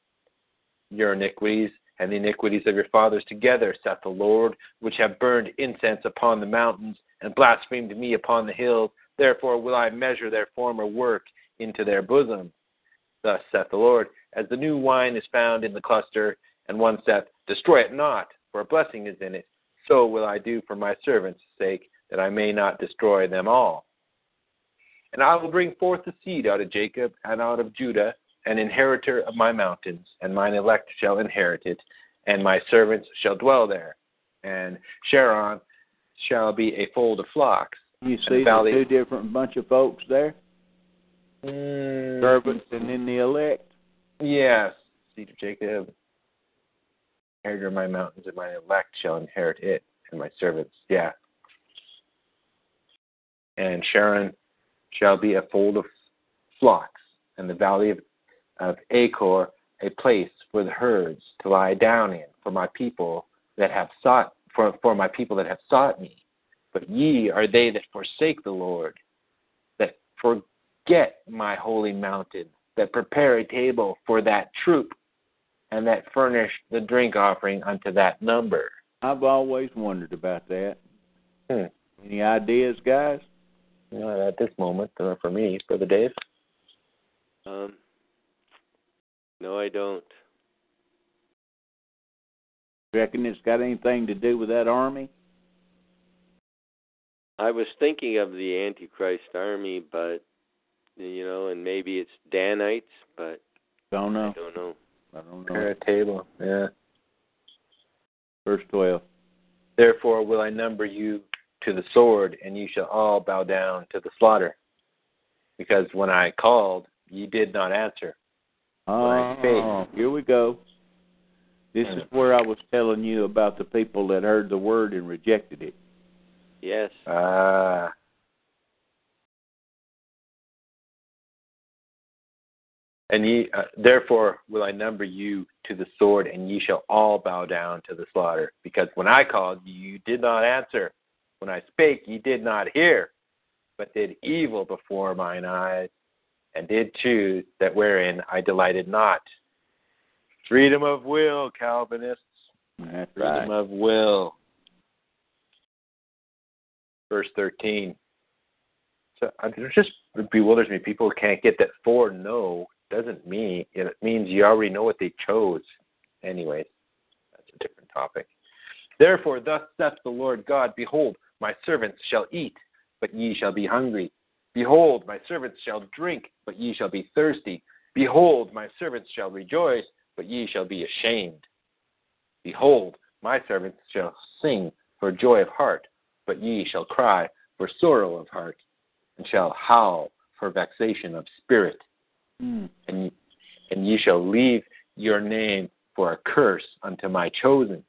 S2: your iniquities and the iniquities of your fathers together, saith the Lord, which have burned incense upon the mountains and blasphemed me upon the hills. Therefore will I measure their former work into their bosom. Thus saith the Lord, as the new wine is found in the cluster, and one saith, Destroy it not, for a blessing is in it, so will I do for my servants' sake, that I may not destroy them all. And I will bring forth the seed out of Jacob and out of Judah, an inheritor of my mountains, and mine elect shall inherit it, and my servants shall dwell there. And Sharon shall be a fold of flocks.
S1: You see the two different bunch of folks there?
S2: Mm,
S1: Servants and then the elect?
S2: Yes. Seed of Jacob, inheritor of my mountains, and my elect shall inherit it, and my servants. Yeah. And Sharon shall be a fold of flocks, and the valley of, of Achor a place for the herds to lie down in for my people that have sought for, for my people that have sought me. But ye are they that forsake the Lord, that forget my holy mountain, that prepare a table for that troop, and that furnish the drink offering unto that number.
S1: I've always wondered about that.
S2: Hmm.
S1: Any ideas, guys?
S2: Not at this moment, or for me, Brother Dave.
S3: Um, no, I don't.
S1: Reckon it's got anything to do with that army?
S3: I was thinking of the Antichrist army, but you know, and maybe it's Danites, but
S1: don't know.
S3: I don't know.
S1: I don't know.
S2: Prepare a table, yeah.
S1: Verse twelve.
S2: Therefore will I number you to the sword, and you shall all bow down to the slaughter. Because when I called, ye did not answer.
S1: Oh, here we go. This is where I was telling you about the people that heard the word and rejected it.
S3: Yes.
S2: Ah. Uh, and ye, uh, therefore will I number you to the sword, and ye shall all bow down to the slaughter. Because when I called, you did not answer. When I spake, ye did not hear, but did evil before mine eyes, and did choose that wherein I delighted not. Freedom of will, Calvinists.
S1: That's
S2: Freedom
S1: right.
S2: of will. Verse 13. So it just bewilders me. People can't get that for no doesn't mean it means you already know what they chose. Anyway, that's a different topic. Therefore, thus saith the Lord God Behold, my servants shall eat, but ye shall be hungry. Behold, my servants shall drink, but ye shall be thirsty. Behold, my servants shall rejoice, but ye shall be ashamed. Behold, my servants shall sing for joy of heart, but ye shall cry for sorrow of heart, and shall howl for vexation of spirit.
S1: Mm.
S2: And, and ye shall leave your name for a curse unto my chosen.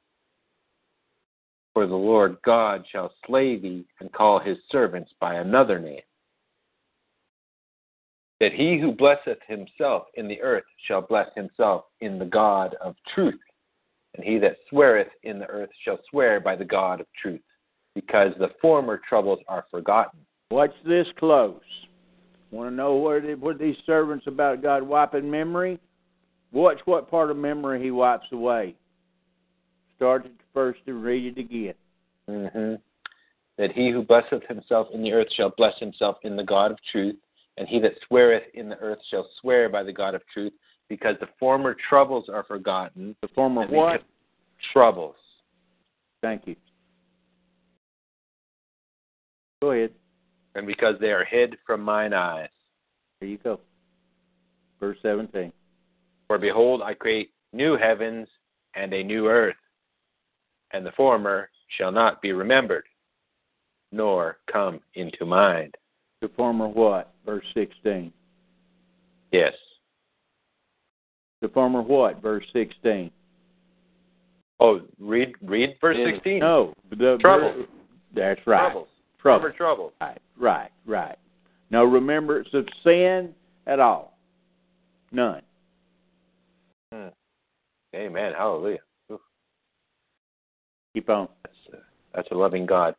S2: For the Lord God shall slay thee and call his servants by another name. That he who blesseth himself in the earth shall bless himself in the God of truth. And he that sweareth in the earth shall swear by the God of truth, because the former troubles are forgotten.
S1: Watch this close. Want to know what, it, what these servants about God wiping memory? Watch what part of memory he wipes away. Start at first and read it again.
S2: Mm-hmm. that he who blesseth himself in the earth shall bless himself in the God of truth, and he that sweareth in the earth shall swear by the God of truth, because the former troubles are forgotten.
S1: The former what?
S2: Troubles.
S1: Thank you. Go ahead.
S2: And because they are hid from mine eyes.
S1: There you go. Verse 17.
S2: For behold, I create new heavens and a new earth, and the former shall not be remembered, nor come into mind.
S1: The former what? Verse 16.
S2: Yes.
S1: The former what? Verse 16.
S2: Oh, read read verse sixteen.
S1: No. The,
S2: Trouble.
S1: That's right.
S2: Troubles.
S1: Trouble.
S2: Former troubles.
S1: Right, right, right. No remembrance of sin at all. None.
S2: Hmm. Amen. Hallelujah.
S1: Keep on.
S2: That's that's a loving God.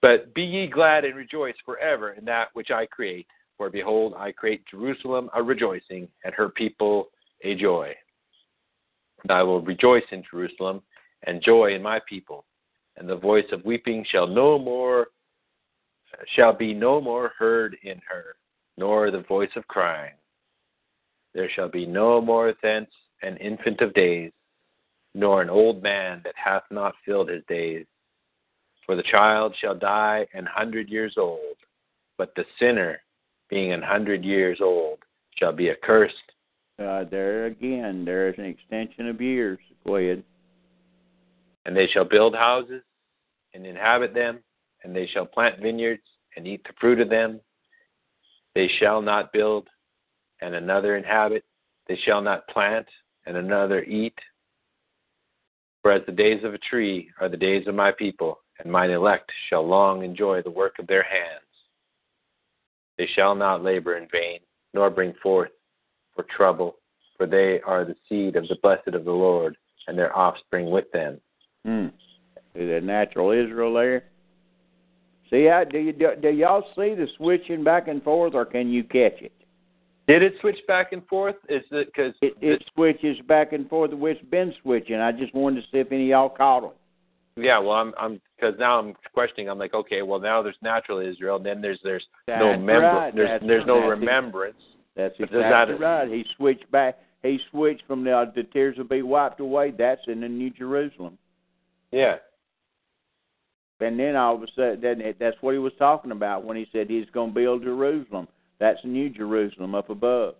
S2: But be ye glad and rejoice forever in that which I create. For behold, I create Jerusalem a rejoicing, and her people a joy. And I will rejoice in Jerusalem, and joy in my people. And the voice of weeping shall no more shall be no more heard in her, nor the voice of crying. There shall be no more thence an infant of days, nor an old man that hath not filled his days. For the child shall die an hundred years old, but the sinner, being an hundred years old, shall be accursed.
S1: Uh, there again, there is an extension of years. Go ahead.
S2: And they shall build houses and inhabit them, and they shall plant vineyards and eat the fruit of them. They shall not build and another inhabit. They shall not plant and another eat. For as the days of a tree are the days of my people, and mine elect shall long enjoy the work of their hands. They shall not labor in vain, nor bring forth for trouble, for they are the seed of the blessed of the Lord, and their offspring with them.
S1: Hmm. Is that natural Israel there? See how do you do, do y'all see the switching back and forth, or can you catch it?
S2: Did it switch back and forth? Is it because
S1: It, it switches back and forth. It's been switching. I just wanted to see if any of y'all caught it.
S2: yeah? Well, I'm I'm because now I'm questioning. I'm like, okay, well now there's natural Israel, and then there's there's no
S1: That's
S2: member,
S1: right.
S2: there's
S1: That's-
S2: there's no remembrance.
S1: That's exactly
S2: that-
S1: right. He switched back. He switched from the the tears will be wiped away. That's in the New Jerusalem.
S2: Yeah,
S1: And then all of a sudden, that's what he was talking about when he said he's going to build Jerusalem. That's New Jerusalem up above.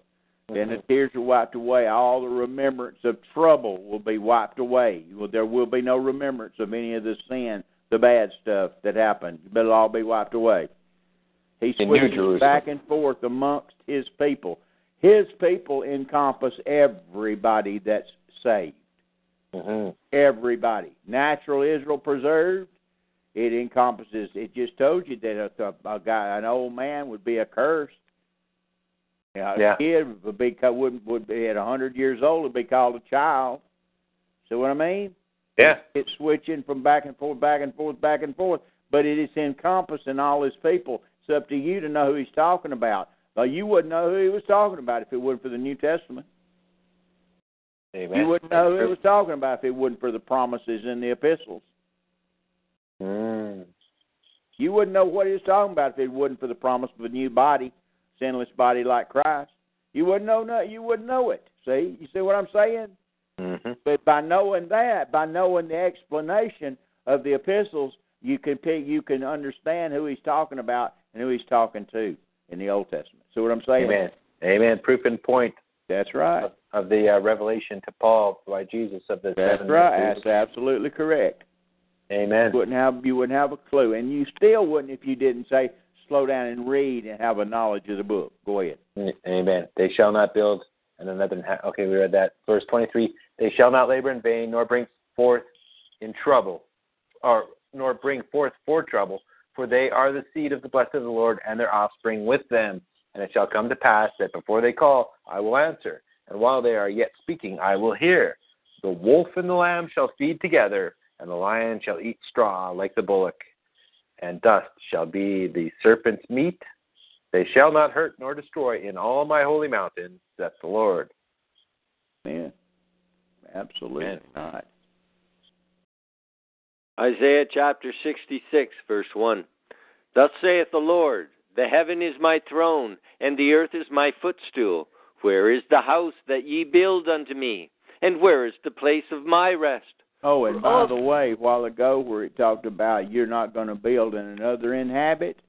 S1: Then the tears are wiped away. All the remembrance of trouble will be wiped away. There will be no remembrance of any of the sin, the bad stuff that happened. But it'll all be wiped away. He switches back and forth amongst his people. His people encompass everybody that's saved.
S2: hmm
S1: Everybody. Natural Israel preserved. It encompasses. It just told you that a, a guy, an old man, would be accursed. Yeah, a kid would be would would be at a hundred years old would be called a child. See what I mean?
S2: yeah.
S1: It's switching from back and forth, back and forth, back and forth. But it is encompassing all his people. It's up to you to know who he's talking about. Now, you wouldn't know who he was talking about if it wasn't for the New Testament.
S2: Amen.
S1: You wouldn't know who he was talking about if it wasn't for the promises in the epistles.
S2: Mm.
S1: You wouldn't know what he was talking about if it wasn't for the promise of a new body, sinless body like Christ. You wouldn't know. No, you wouldn't know it. See, you see what I'm saying?
S2: hmm
S1: But by knowing that, by knowing the explanation of the epistles, you can pick, you can understand who he's talking about and who he's talking to in the Old Testament. See what I'm saying?
S2: Amen. Amen. Proof and point
S1: That's right.
S2: of, of the uh, revelation to Paul by Jesus of the
S1: That's
S2: seven.
S1: right. That's absolutely correct.
S2: Amen.
S1: You wouldn't have you wouldn't have a clue, and you still wouldn't if you didn't say slow down and read and have a knowledge of the book. Go ahead.
S2: Amen. They shall not build and another. Okay, we read that. Verse 23. They shall not labor in vain, nor bring forth in trouble, or nor bring forth for trouble, for they are the seed of the blessed of the Lord, and their offspring with them. And it shall come to pass that before they call, I will answer, and while they are yet speaking, I will hear. The wolf and the lamb shall feed together, and the lion shall eat straw like the bullock, and dust shall be the serpent's meat. They shall not hurt nor destroy in all my holy mountain, saith the Lord.
S1: Yeah. Absolutely
S2: Amen.
S1: right.
S3: Isaiah chapter 66, verse 1. Thus saith the Lord The heaven is my throne, and the earth is my footstool. Where is the house that ye build unto me? And where is the place of my rest?
S1: Oh, and by the way, a while ago where it talked about you're not going to build and another inhabit,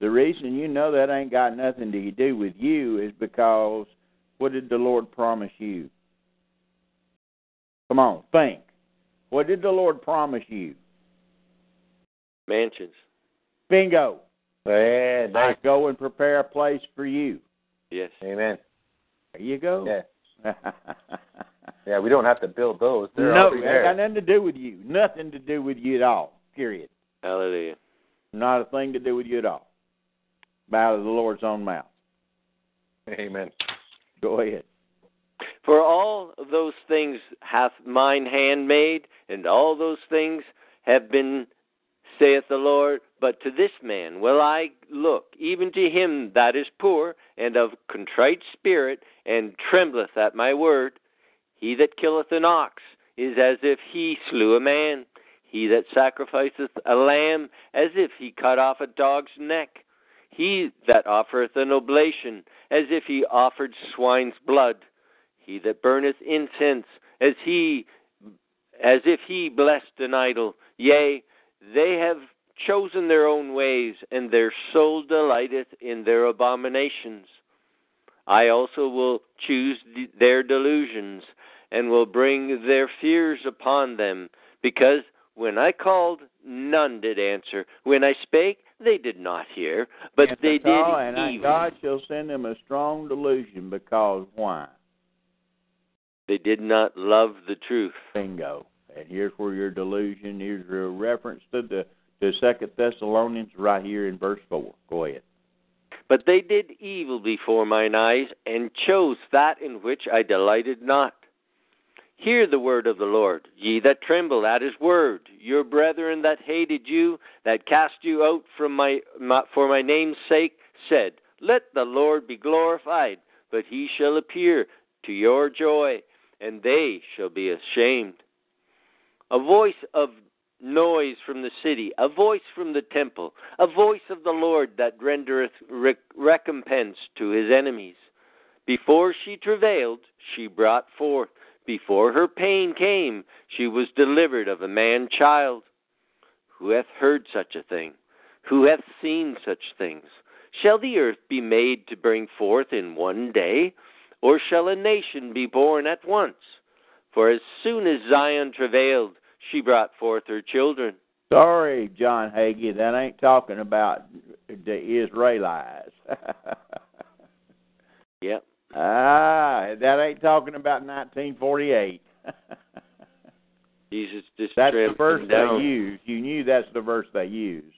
S1: the reason you know that ain't got nothing to do with you is because what did the Lord promise you? Come on, think. What did the Lord promise you?
S3: Mansions.
S1: Bingo.
S2: Yeah,
S1: I
S2: nice.
S1: go and prepare a place for you.
S3: Yes.
S2: Amen.
S1: There you go.
S2: Yeah. Yeah, we don't have to build those. They're
S1: no,
S2: already
S1: it got nothing to do with you. Nothing to do with you at all. Period.
S3: Hallelujah.
S1: Not a thing to do with you at all. Out of the Lord's own mouth.
S2: Amen.
S1: Go ahead.
S3: For all those things hath mine hand made, and all those things have been, saith the Lord. But to this man will I look, even to him that is poor and of contrite spirit, and trembleth at my word. He that killeth an ox is as if he slew a man. He that sacrificeth a lamb, as if he cut off a dog's neck. He that offereth an oblation, as if he offered swine's blood. He that burneth incense, as he as if he blessed an idol. Yea, they have chosen their own ways, and their soul delighteth in their abominations. I also will choose th- their delusions, and will bring their fears upon them, because when I called, none did answer. When I spake, they did not hear, but they did
S1: God, and
S3: evil.
S1: God shall send them a strong delusion because why?
S3: They did not love the truth.
S1: Bingo. And here's where your delusion. Here's a reference to the to Second Thessalonians right here in verse four. Go ahead.
S3: But they did evil before mine eyes, and chose that in which I delighted not. Hear the word of the Lord, ye that tremble at his word. Your brethren that hated you, that cast you out from my, my for my name's sake, said, Let the Lord be glorified. But he shall appear to your joy, and they shall be ashamed. A voice of noise from the city, a voice from the temple, a voice of the Lord that rendereth rec- recompense to his enemies. Before she travailed, she brought forth. Before her pain came, she was delivered of a man child. Who hath heard such a thing? Who hath seen such things? Shall the earth be made to bring forth in one day? Or shall a nation be born at once? For as soon as Zion travailed, she brought forth her children.
S1: Sorry, John Hagee, that ain't talking about the Israelites.
S3: Yep.
S1: Ah, that ain't talking about 1948.
S3: Jesus just
S1: that's the verse they used. You knew that's the verse they used.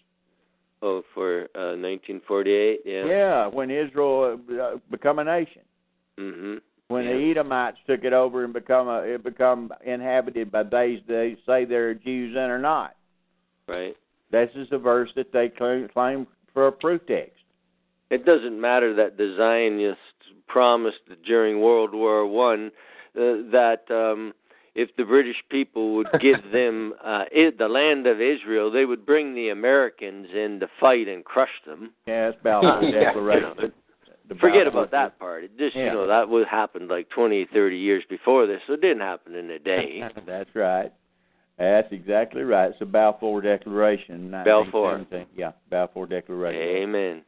S3: Oh, for uh, 1948, yeah.
S1: Yeah, when Israel uh, become a nation.
S3: Mm-hmm.
S1: when
S3: Yeah.
S1: the Edomites took it over and become a, it become inhabited by they they say they're Jews and are not.
S3: Right.
S1: This is the verse that they claim, claim for a proof text.
S3: It doesn't matter that the Zionists promised during World War One uh, that um, if the British people would give them uh, i the land of Israel, they would bring the Americans in to fight and crush them.
S1: Yeah, it's Balfour. Declaration.
S3: You know, Forget about that part. It just
S1: Yeah.
S3: you know that would happened like twenty, thirty years before this, so it didn't happen in a day.
S1: That's right. That's exactly right. It's the Balfour Declaration.
S3: Balfour.
S1: Yeah, Balfour Declaration.
S3: Amen.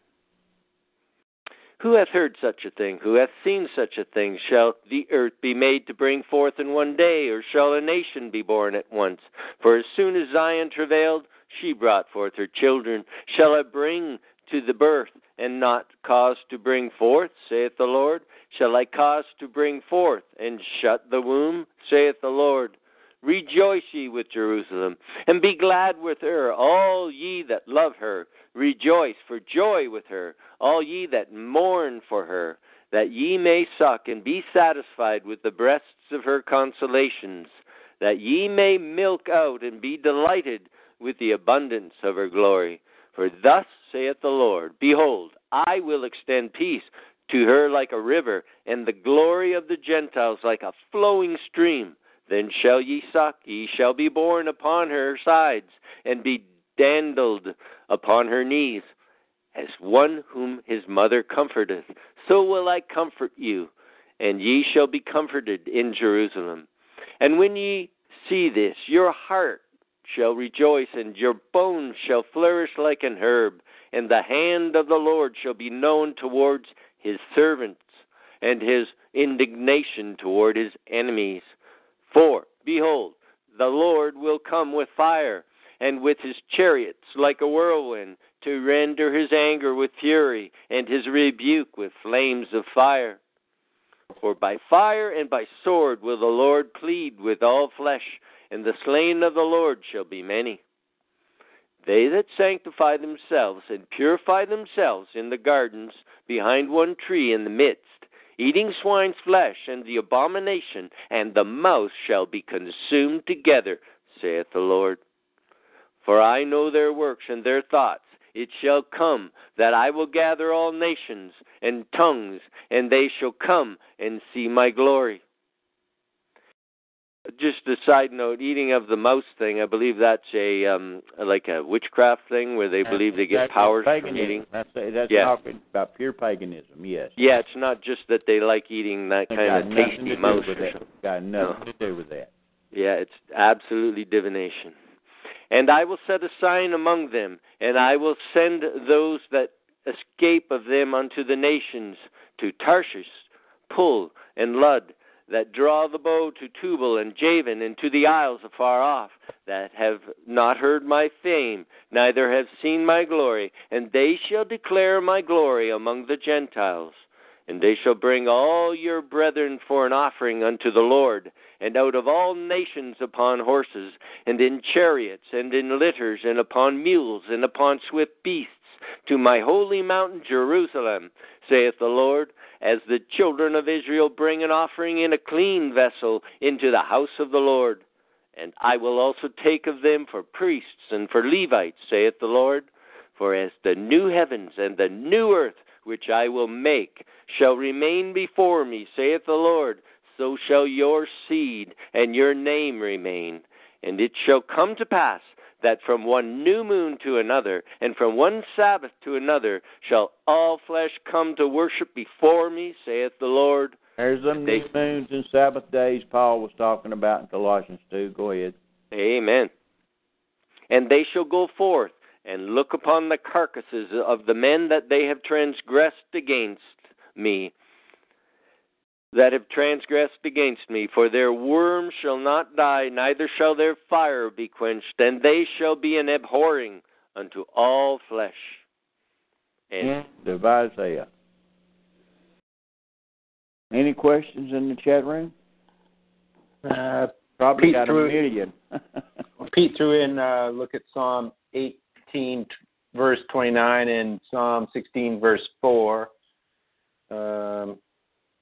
S3: Who hath heard such a thing? Who hath seen such a thing? Shall the earth be made to bring forth in one day, or shall a nation be born at once? For as soon as Zion travailed, she brought forth her children. Shall I bring to the birth, and not cause to bring forth, saith the Lord? Shall I cause to bring forth, and shut the womb, saith the Lord? Rejoice ye with Jerusalem, and be glad with her, all ye that love her. Rejoice for joy with her, all ye that mourn for her, that ye may suck and be satisfied with the breasts of her consolations, that ye may milk out and be delighted with the abundance of her glory. For thus saith the Lord Behold, I will extend peace to her like a river, and the glory of the Gentiles like a flowing stream. Then shall ye suck, ye shall be borne upon her sides, and be dandled upon her knees. As one whom his mother comforteth, so will I comfort you, and ye shall be comforted in Jerusalem. And when ye see this, your heart shall rejoice, and your bones shall flourish like an herb, and the hand of the Lord shall be known towards his servants, and his indignation toward his enemies. For, behold, the Lord will come with fire, and with his chariots like a whirlwind, to render his anger with fury, and his rebuke with flames of fire. For by fire and by sword will the Lord plead with all flesh, and the slain of the Lord shall be many. They that sanctify themselves and purify themselves in the gardens behind one tree in the midst, eating swine's flesh and the abomination and the mouse shall be consumed together, saith the Lord. For I know their works and their thoughts. It shall come that I will gather all nations and tongues, and they shall come and see my glory. Just a side note: eating of the mouse thing. I believe that's a um like a witchcraft thing where they
S1: That's
S3: believe they get powers from eating.
S1: That's that's
S3: Yeah.
S1: talking about pure paganism. Yes.
S3: Yeah, it's not just that they like eating that kind
S1: got
S3: of tasty mouse or
S1: that.
S3: something.
S1: Got nothing
S3: No.
S1: to do with that.
S3: Yeah, it's absolutely divination. And I will set a sign among them, and I will send those that escape of them unto the nations, to Tarshish, Pul, and Lud, that draw the bow to Tubal and Javan, and to the isles afar off, that have not heard my fame, neither have seen my glory, and they shall declare my glory among the Gentiles. And they shall bring all your brethren for an offering unto the Lord, and out of all nations upon horses, and in chariots, and in litters, and upon mules, and upon swift beasts, to my holy mountain Jerusalem, saith the Lord, as the children of Israel bring an offering in a clean vessel into the house of the Lord. And I will also take of them for priests and for Levites, saith the Lord. For as the new heavens and the new earth which I will make shall remain before me, saith the Lord, so shall your seed and your name remain. And it shall come to pass that from one new moon to another, and from one Sabbath to another, shall all flesh come to worship before me, saith the Lord.
S1: There's them new moons and Sabbath days Paul was talking about in Colossians 2. Go ahead.
S3: Amen. And they shall go forth and look upon the carcasses of the men that they have transgressed against me, that have transgressed against me. For their worm shall not die, neither shall their fire be quenched, and they shall be an abhorring unto all flesh. And
S1: End of Isaiah. Any questions in the chat room?
S2: Uh,
S1: Probably
S2: Pete
S1: got a
S2: threw-
S1: million.
S2: Pete threw in uh, look at Psalm 18, verse 29, and Psalm 16, verse 4. Um,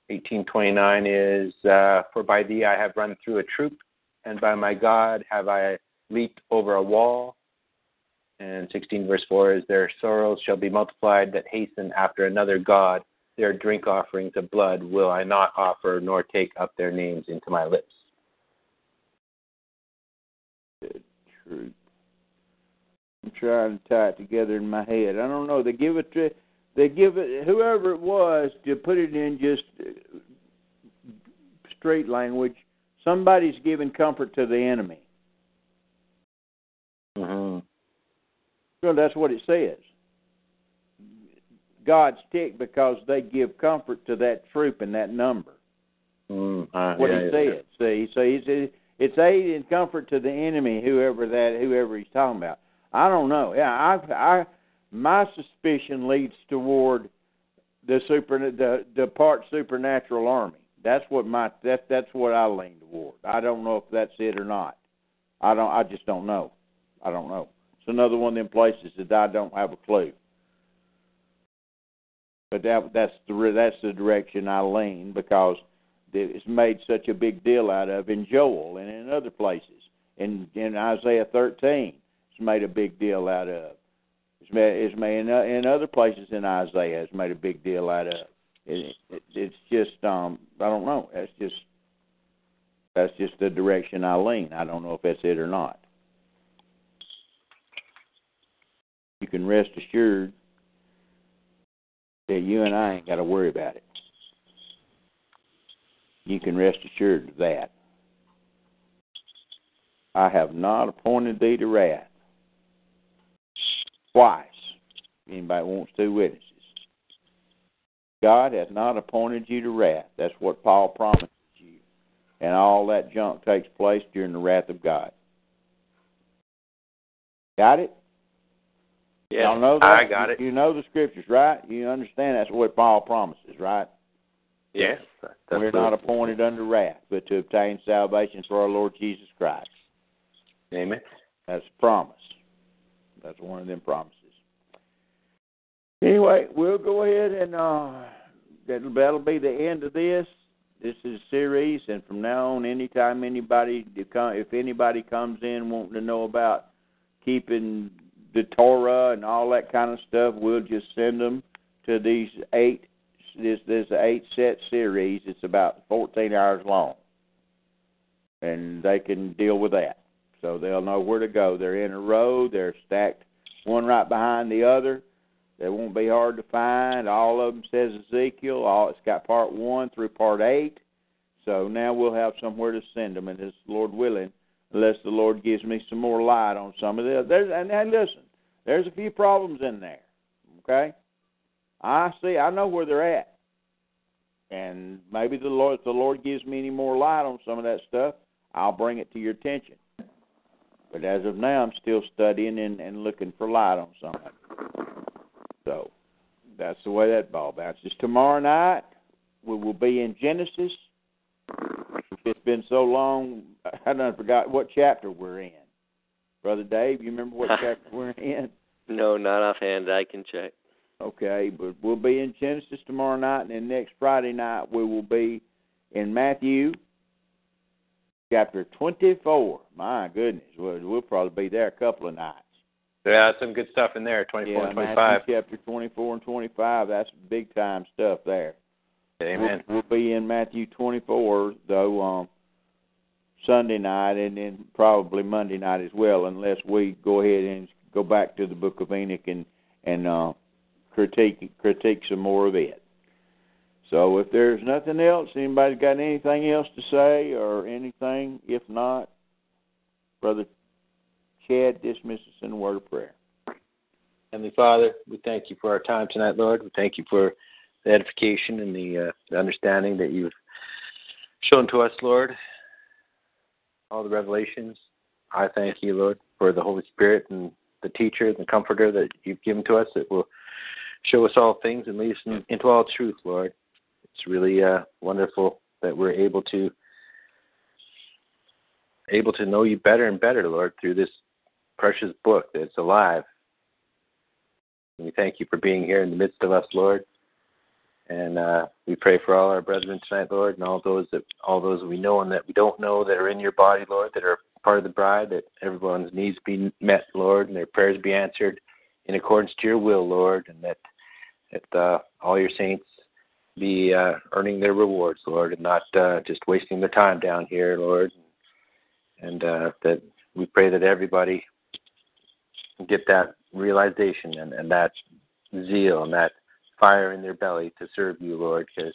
S2: 1829 is, uh, For by thee I have run through a troop, and by my God have I leaped over a wall. And 16, verse 4 is, Their sorrows shall be multiplied that hasten after another God. Their drink offerings of blood will I not offer, nor take up their names into my lips.
S1: True. I'm trying to tie it together in my head. I don't know. They give it to they give it whoever it was to put it in just uh, straight language. Somebody's giving comfort to the enemy.
S2: Mm-hmm.
S1: Well, that's what it says. God's ticked because they give comfort to that troop and that number.
S2: Mm, uh,
S1: what
S2: yeah,
S1: he
S2: yeah,
S1: said. See, so he said it's aid and comfort to the enemy, whoever that, whoever he's talking about. I don't know. Yeah, I, I, my suspicion leads toward the super, the the part supernatural army. That's what my that that's what I lean toward. I don't know if that's it or not. I don't. I just don't know. I don't know. It's another one of them places that I don't have a clue. But that that's the that's the direction I lean because it's made such a big deal out of in Joel and in other places. In in Isaiah 13, it's made a big deal out of. It's made, it's made in, in other places in Isaiah. It's made a big deal out of. It, it, it's just um I don't know. It's just That's just the direction I lean. I don't know if that's it or not. You can rest assured that you and I ain't got to worry about it. You can rest assured of that. I have not appointed thee to wrath. Twice. Anybody wants two witnesses. God has not appointed you to wrath. That's what Paul promises you. And all that junk takes place during the wrath of God. Got it?
S2: Yeah,
S1: Y'all know that?
S2: I got it.
S1: You know the scriptures, right? You understand that's what Paul promises, right?
S2: Yeah, that's
S1: We're not appointed under wrath, but to obtain salvation through our Lord Jesus Christ.
S2: Amen.
S1: That's a promise. That's one of them promises. Anyway, we'll go ahead and uh, that'll, that'll be the end of this. This is a series, and from now on, anytime anybody if anybody comes in wanting to know about keeping the Torah and all that kind of stuff, we'll just send them to these eight. This this eight set series. It's about 14 hours long, and they can deal with that. So they'll know where to go. They're in a row. They're stacked one right behind the other. They won't be hard to find. All of them says Ezekiel. All it's got part one through part eight. So now we'll have somewhere to send them, and it's Lord willing, unless the Lord gives me some more light on some of this. There's and, and listen, there's a few problems in there. Okay, I see. I know where they're at, and maybe the Lord, if the Lord gives me any more light on some of that stuff, I'll bring it to your attention. But as of now, I'm still studying and, and looking for light on some of it. So that's the way that ball bounces. Tomorrow night, we will be in Genesis. It's been so long, I don't forgot what chapter we're in. Brother Dave, you remember what chapter we're in?
S3: No, not offhand. I can check.
S1: Okay, but we'll be in Genesis tomorrow night, and then next Friday night we will be in Matthew chapter 24. My goodness, we'll, we'll probably be there a couple of nights.
S2: Yeah, some good stuff in there. 24
S1: yeah,
S2: and 25.
S1: Matthew chapter 24 and 25. That's big time stuff there.
S2: Amen.
S1: We'll, we'll be in Matthew 24 though um, Sunday night, and then probably Monday night as well, unless we go ahead and go back to the Book of Enoch and and uh, critique critique some more of it. So if there's nothing else, anybody got anything else to say or anything? If not, Brother Chad, dismiss us in a word of prayer.
S2: Heavenly Father, we thank you for our time tonight, Lord. We thank you for the edification and the, uh, the understanding that you've shown to us, Lord. All the revelations. I thank you, Lord, for the Holy Spirit and the teacher and the comforter that you've given to us that will show us all things and lead us in, into all truth, Lord. It's really uh, wonderful that we're able to able to know you better and better, Lord, through this precious book that's alive. And we thank you for being here in the midst of us, Lord. And uh, we pray for all our brethren tonight, Lord, and all those that all those we know and that we don't know that are in your body, Lord, that are part of the bride, that everyone's needs be met, Lord, and their prayers be answered in accordance to your will, Lord, and that that uh, all your saints be uh, earning their rewards, Lord, and not uh, just wasting their time down here, Lord. And uh, that we pray that everybody get that realization and, and that zeal and that fire in their belly to serve you, Lord, because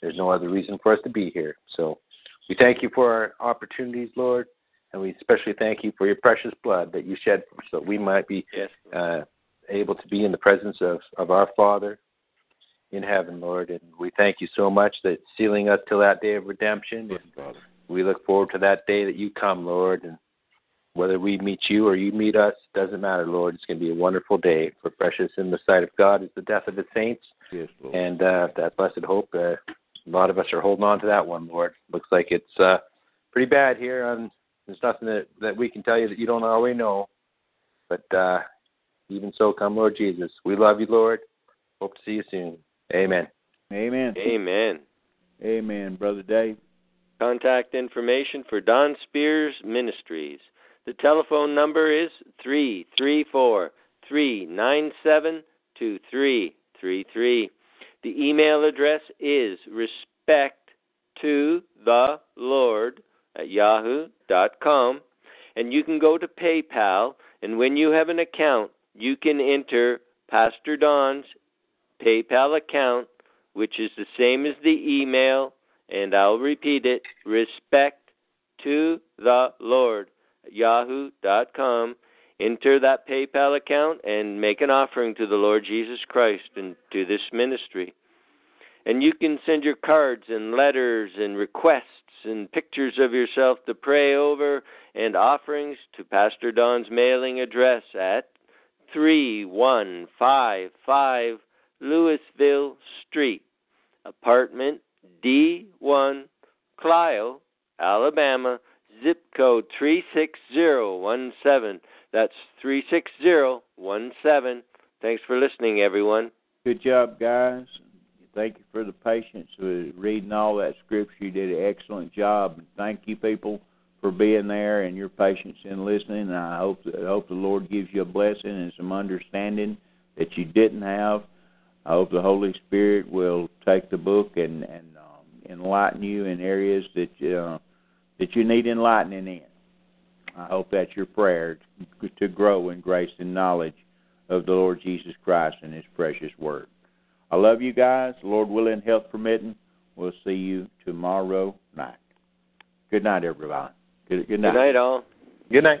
S2: there's no other reason for us to be here. So we thank you for our opportunities, Lord, and we especially thank you for your precious blood that you shed so that we might be
S3: Yes.
S2: uh, able to be in the presence of, of our Father in heaven, Lord. And we thank you so much that sealing us till that day of redemption. And we look forward to that day that you come, Lord. And whether we meet you or you meet us, doesn't matter, Lord. It's going to be a wonderful day. For precious in the sight of God is the death of the saints.
S1: Yes, Lord.
S2: And uh, that blessed hope, uh, a lot of us are holding on to that one, Lord. Looks like it's uh, pretty bad here. On, there's nothing that, that we can tell you that you don't already know. But uh, even so, come, Lord Jesus. We love you, Lord. Hope to see you soon. Amen.
S1: Amen.
S3: Amen.
S1: Amen, Brother Dave.
S3: Contact information for Don Spears Ministries. The telephone number is three three four three nine seven two three three three. The email address is respect to the Lord at yahoo.com. And you can go to PayPal, and when you have an account, you can enter Pastor Don's PayPal account, which is the same as the email, and I'll repeat it respect to the Lord yahoo.com. Enter that PayPal account and make an offering to the Lord Jesus Christ and to this ministry. And you can send your cards and letters and requests and pictures of yourself to pray over and offerings to Pastor Don's mailing address at 3155 Louisville Street, apartment D1, Clio, Alabama, zip code 36017. That's 36017. Thanks for listening, everyone.
S1: Good job, guys. Thank you for the patience with reading all that scripture. You did an excellent job. Thank you, people, for being there and your patience in listening. And I hope I hope the Lord gives you a blessing and some understanding that you didn't have. I hope the Holy Spirit will take the book and and um, enlighten you in areas that uh, that you need enlightening in. I hope that's your prayer to grow in grace and knowledge of the Lord Jesus Christ and His precious Word. I love you guys. Lord willing, health permitting, we'll see you tomorrow night. Good night, everybody. Good, good night.
S3: Good night, all.
S2: Good night.